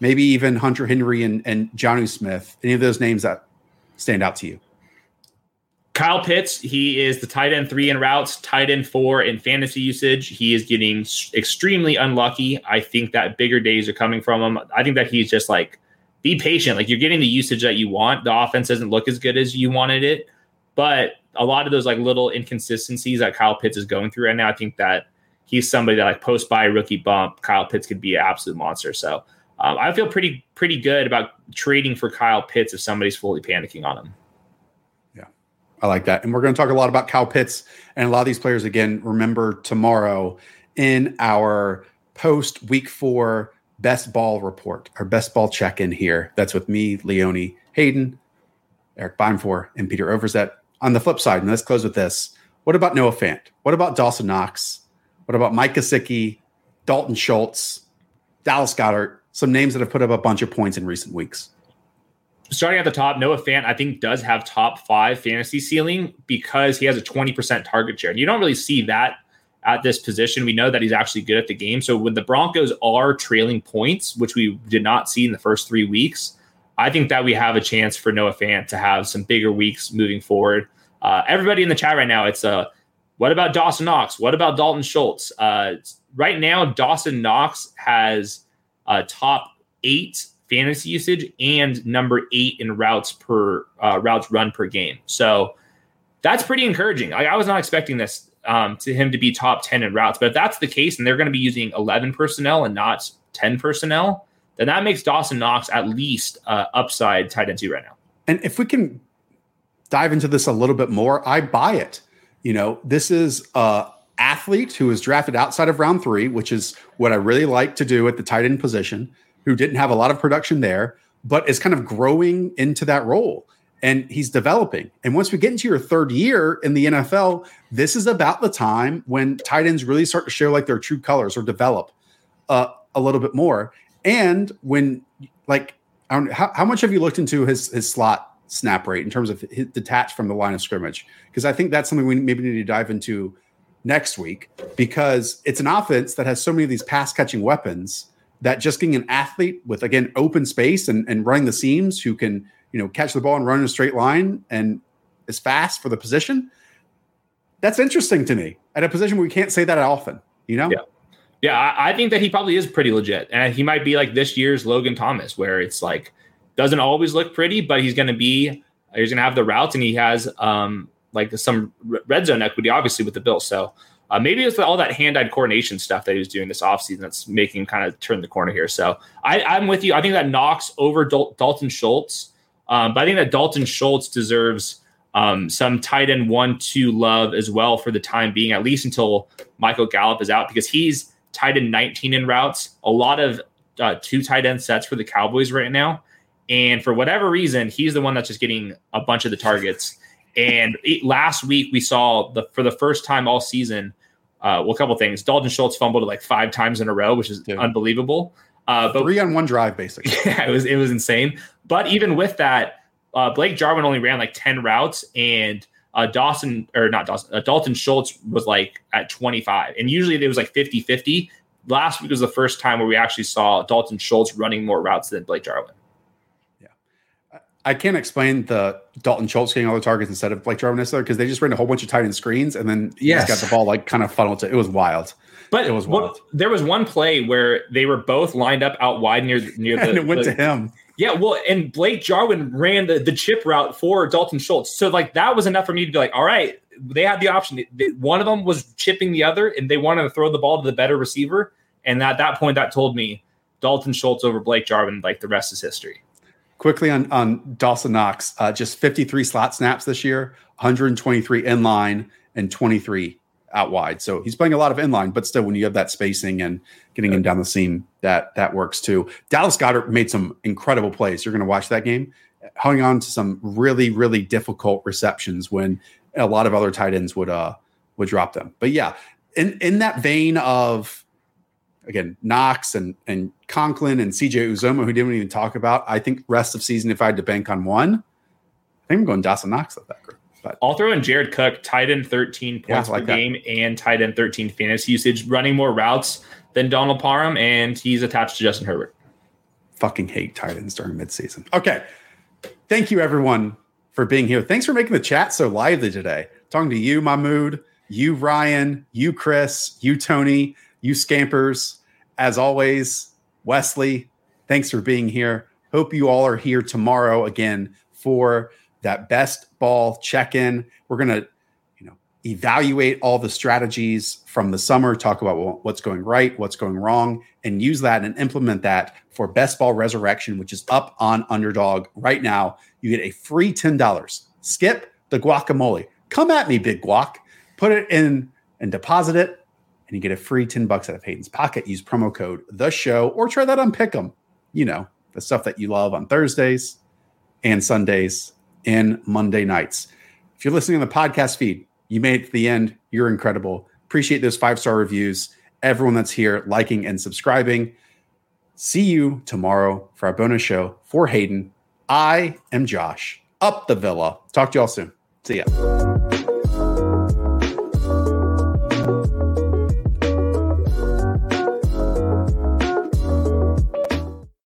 maybe even Hunter Henry and, and Jonnu Smith. Any of those names that stand out to you? Kyle Pitts, he is the tight end three in routes, tight end four in fantasy usage. He is getting extremely unlucky. I think that bigger days are coming from him. I think that he's just like, be patient. Like you're getting the usage that you want. The offense doesn't look as good as you wanted it, but a lot of those like little inconsistencies that Kyle Pitts is going through right now, I think that he's somebody that like post by rookie bump, Kyle Pitts could be an absolute monster. So um, I feel pretty pretty good about trading for Kyle Pitts if somebody's fully panicking on him. I like that, and we're going to talk a lot about Kyle Pitts and a lot of these players again. Remember tomorrow in our post week four best ball report, our best ball check in here. That's with me, Leone Hayden, Eric Beinfor, and Peter Overzet. On the flip side, and let's close with this. What about Noah Fant? What about Dawson Knox? What about Mike Gesicki, Dalton Schultz, Dallas Goedert? Some names that have put up a bunch of points in recent weeks. Starting at the top, Noah Fant, I think, does have top five fantasy ceiling because he has a 20% target share. And you don't really see that at this position. We know that he's actually good at the game. So when the Broncos are trailing points, which we did not see in the first three weeks, I think that we have a chance for Noah Fant to have some bigger weeks moving forward. Uh, everybody in the chat right now, it's a what about Dawson Knox? What about Dalton Schultz? Uh, right now, Dawson Knox has uh, top eight fantasy usage and number eight in routes per uh, routes run per game. So that's pretty encouraging. I, I was not expecting this um, to him to be top 10 in routes, but if that's the case and they're going to be using 11 personnel and not 10 personnel, then that makes Dawson Knox at least uh, upside tight end two right now. And if we can dive into this a little bit more, I buy it. You know, this is a athlete who was drafted outside of round three, which is what I really like to do at the tight end position, who didn't have a lot of production there, but is kind of growing into that role and he's developing. And once we get into your third year in the NFL, this is about the time when tight ends really start to show like their true colors or develop uh, a little bit more. And when like, how, how much have you looked into his his slot snap rate in terms of detached from the line of scrimmage because I think that's something we maybe need to dive into next week because it's an offense that has so many of these pass catching weapons that just being an athlete with again open space and, and running the seams who can you know catch the ball and run in a straight line and is fast for the position that's interesting to me at a position where we can't say that often you know yeah yeah I, I think that he probably is pretty legit and he might be like this year's logan thomas where it's like doesn't always look pretty, but he's going to be he's going to have the routes and he has um like some red zone equity obviously with the Bills. So uh, maybe it's all that hand-eye coordination stuff that he was doing this offseason that's making him kind of turn the corner here. So I, am with you. I think that Knox over Dal- Dalton Schultz, um, but I think that Dalton Schultz deserves um, some tight end one-two love as well for the time being, at least until Michael Gallup is out, because he's tight end 19 in routes. A lot of uh, two tight end sets for the Cowboys right now. And for whatever reason, he's the one that's just getting a bunch of the targets. And last week we saw the for the first time all season, uh, well, a couple things. Dalton Schultz fumbled like five times in a row, which is Dude. unbelievable. Uh, but three on one drive, basically. Yeah, it was it was insane. But even with that, uh, Blake Jarwin only ran like ten routes, and uh, Dawson or not Dawson, uh, Dalton Schultz was like at 25. And usually it was like 50 50. Last week was the first time where we actually saw Dalton Schultz running more routes than Blake Jarwin. I can't explain the Dalton Schultz getting all the targets instead of Blake Jarwin necessarily because they just ran a whole bunch of tight end screens and then he yes. got the ball like kind of funneled to it was wild. But it was wild. There was one play where they were both lined up out wide near near the and it went the, to him. Yeah, well, and Blake Jarwin ran the, the chip route for Dalton Schultz. So like that was enough for me to be like, all right, they had the option. One of them was chipping the other, and they wanted to throw the ball to the better receiver. And at that point, that told me Dalton Schultz over Blake Jarwin, like the rest is history. Quickly on, on Dawson Knox, uh, just 53 slot snaps this year, 123 in line and 23 out wide. So he's playing a lot of inline, but still, when you have that spacing and getting him down the seam, that that works too. Dallas Goedert made some incredible plays. You're going to watch that game, hung on to some really really difficult receptions when a lot of other tight ends would uh would drop them. But yeah, in in that vein of again, Knox and and Conklin and CJ Uzomah, who didn't even talk about. I think rest of season, if I had to bank on one, I think I'm going Dawson Knox at that group. But I'll throw in Jared Cook, tight end 13 points I like per that. game and tight end 13 fantasy usage, running more routes than Donald Parham, and he's attached to Justin Herbert. fucking hate tight ends during midseason. Okay. Thank you, everyone, for being here. Thanks for making the chat so lively today. Talking to you, Mahmood, you, Ryan, you, Chris, you, Tony, you, Scampers. As always, Wesley, thanks for being here. Hope you all are here tomorrow again for that best ball check in. We're going to you know, evaluate all the strategies from the summer, talk about what's going right, what's going wrong, and use that and implement that for Best Ball Resurrection, which is up on Underdog right now. You get a free $10. Skip the guacamole. Come at me, big guac. Put it in and deposit it, and you get a free 10 bucks out of Hayden's pocket. Use promo code the show or try that on Pick'em. You know, the stuff that you love on Thursdays and Sundays and Monday nights. If you're listening on the podcast feed, you made it to the end. You're incredible. Appreciate those five star reviews. Everyone that's here liking and subscribing. See you tomorrow for our bonus show for Hayden. I am Josh. Up the villa. Talk to y'all soon. See ya.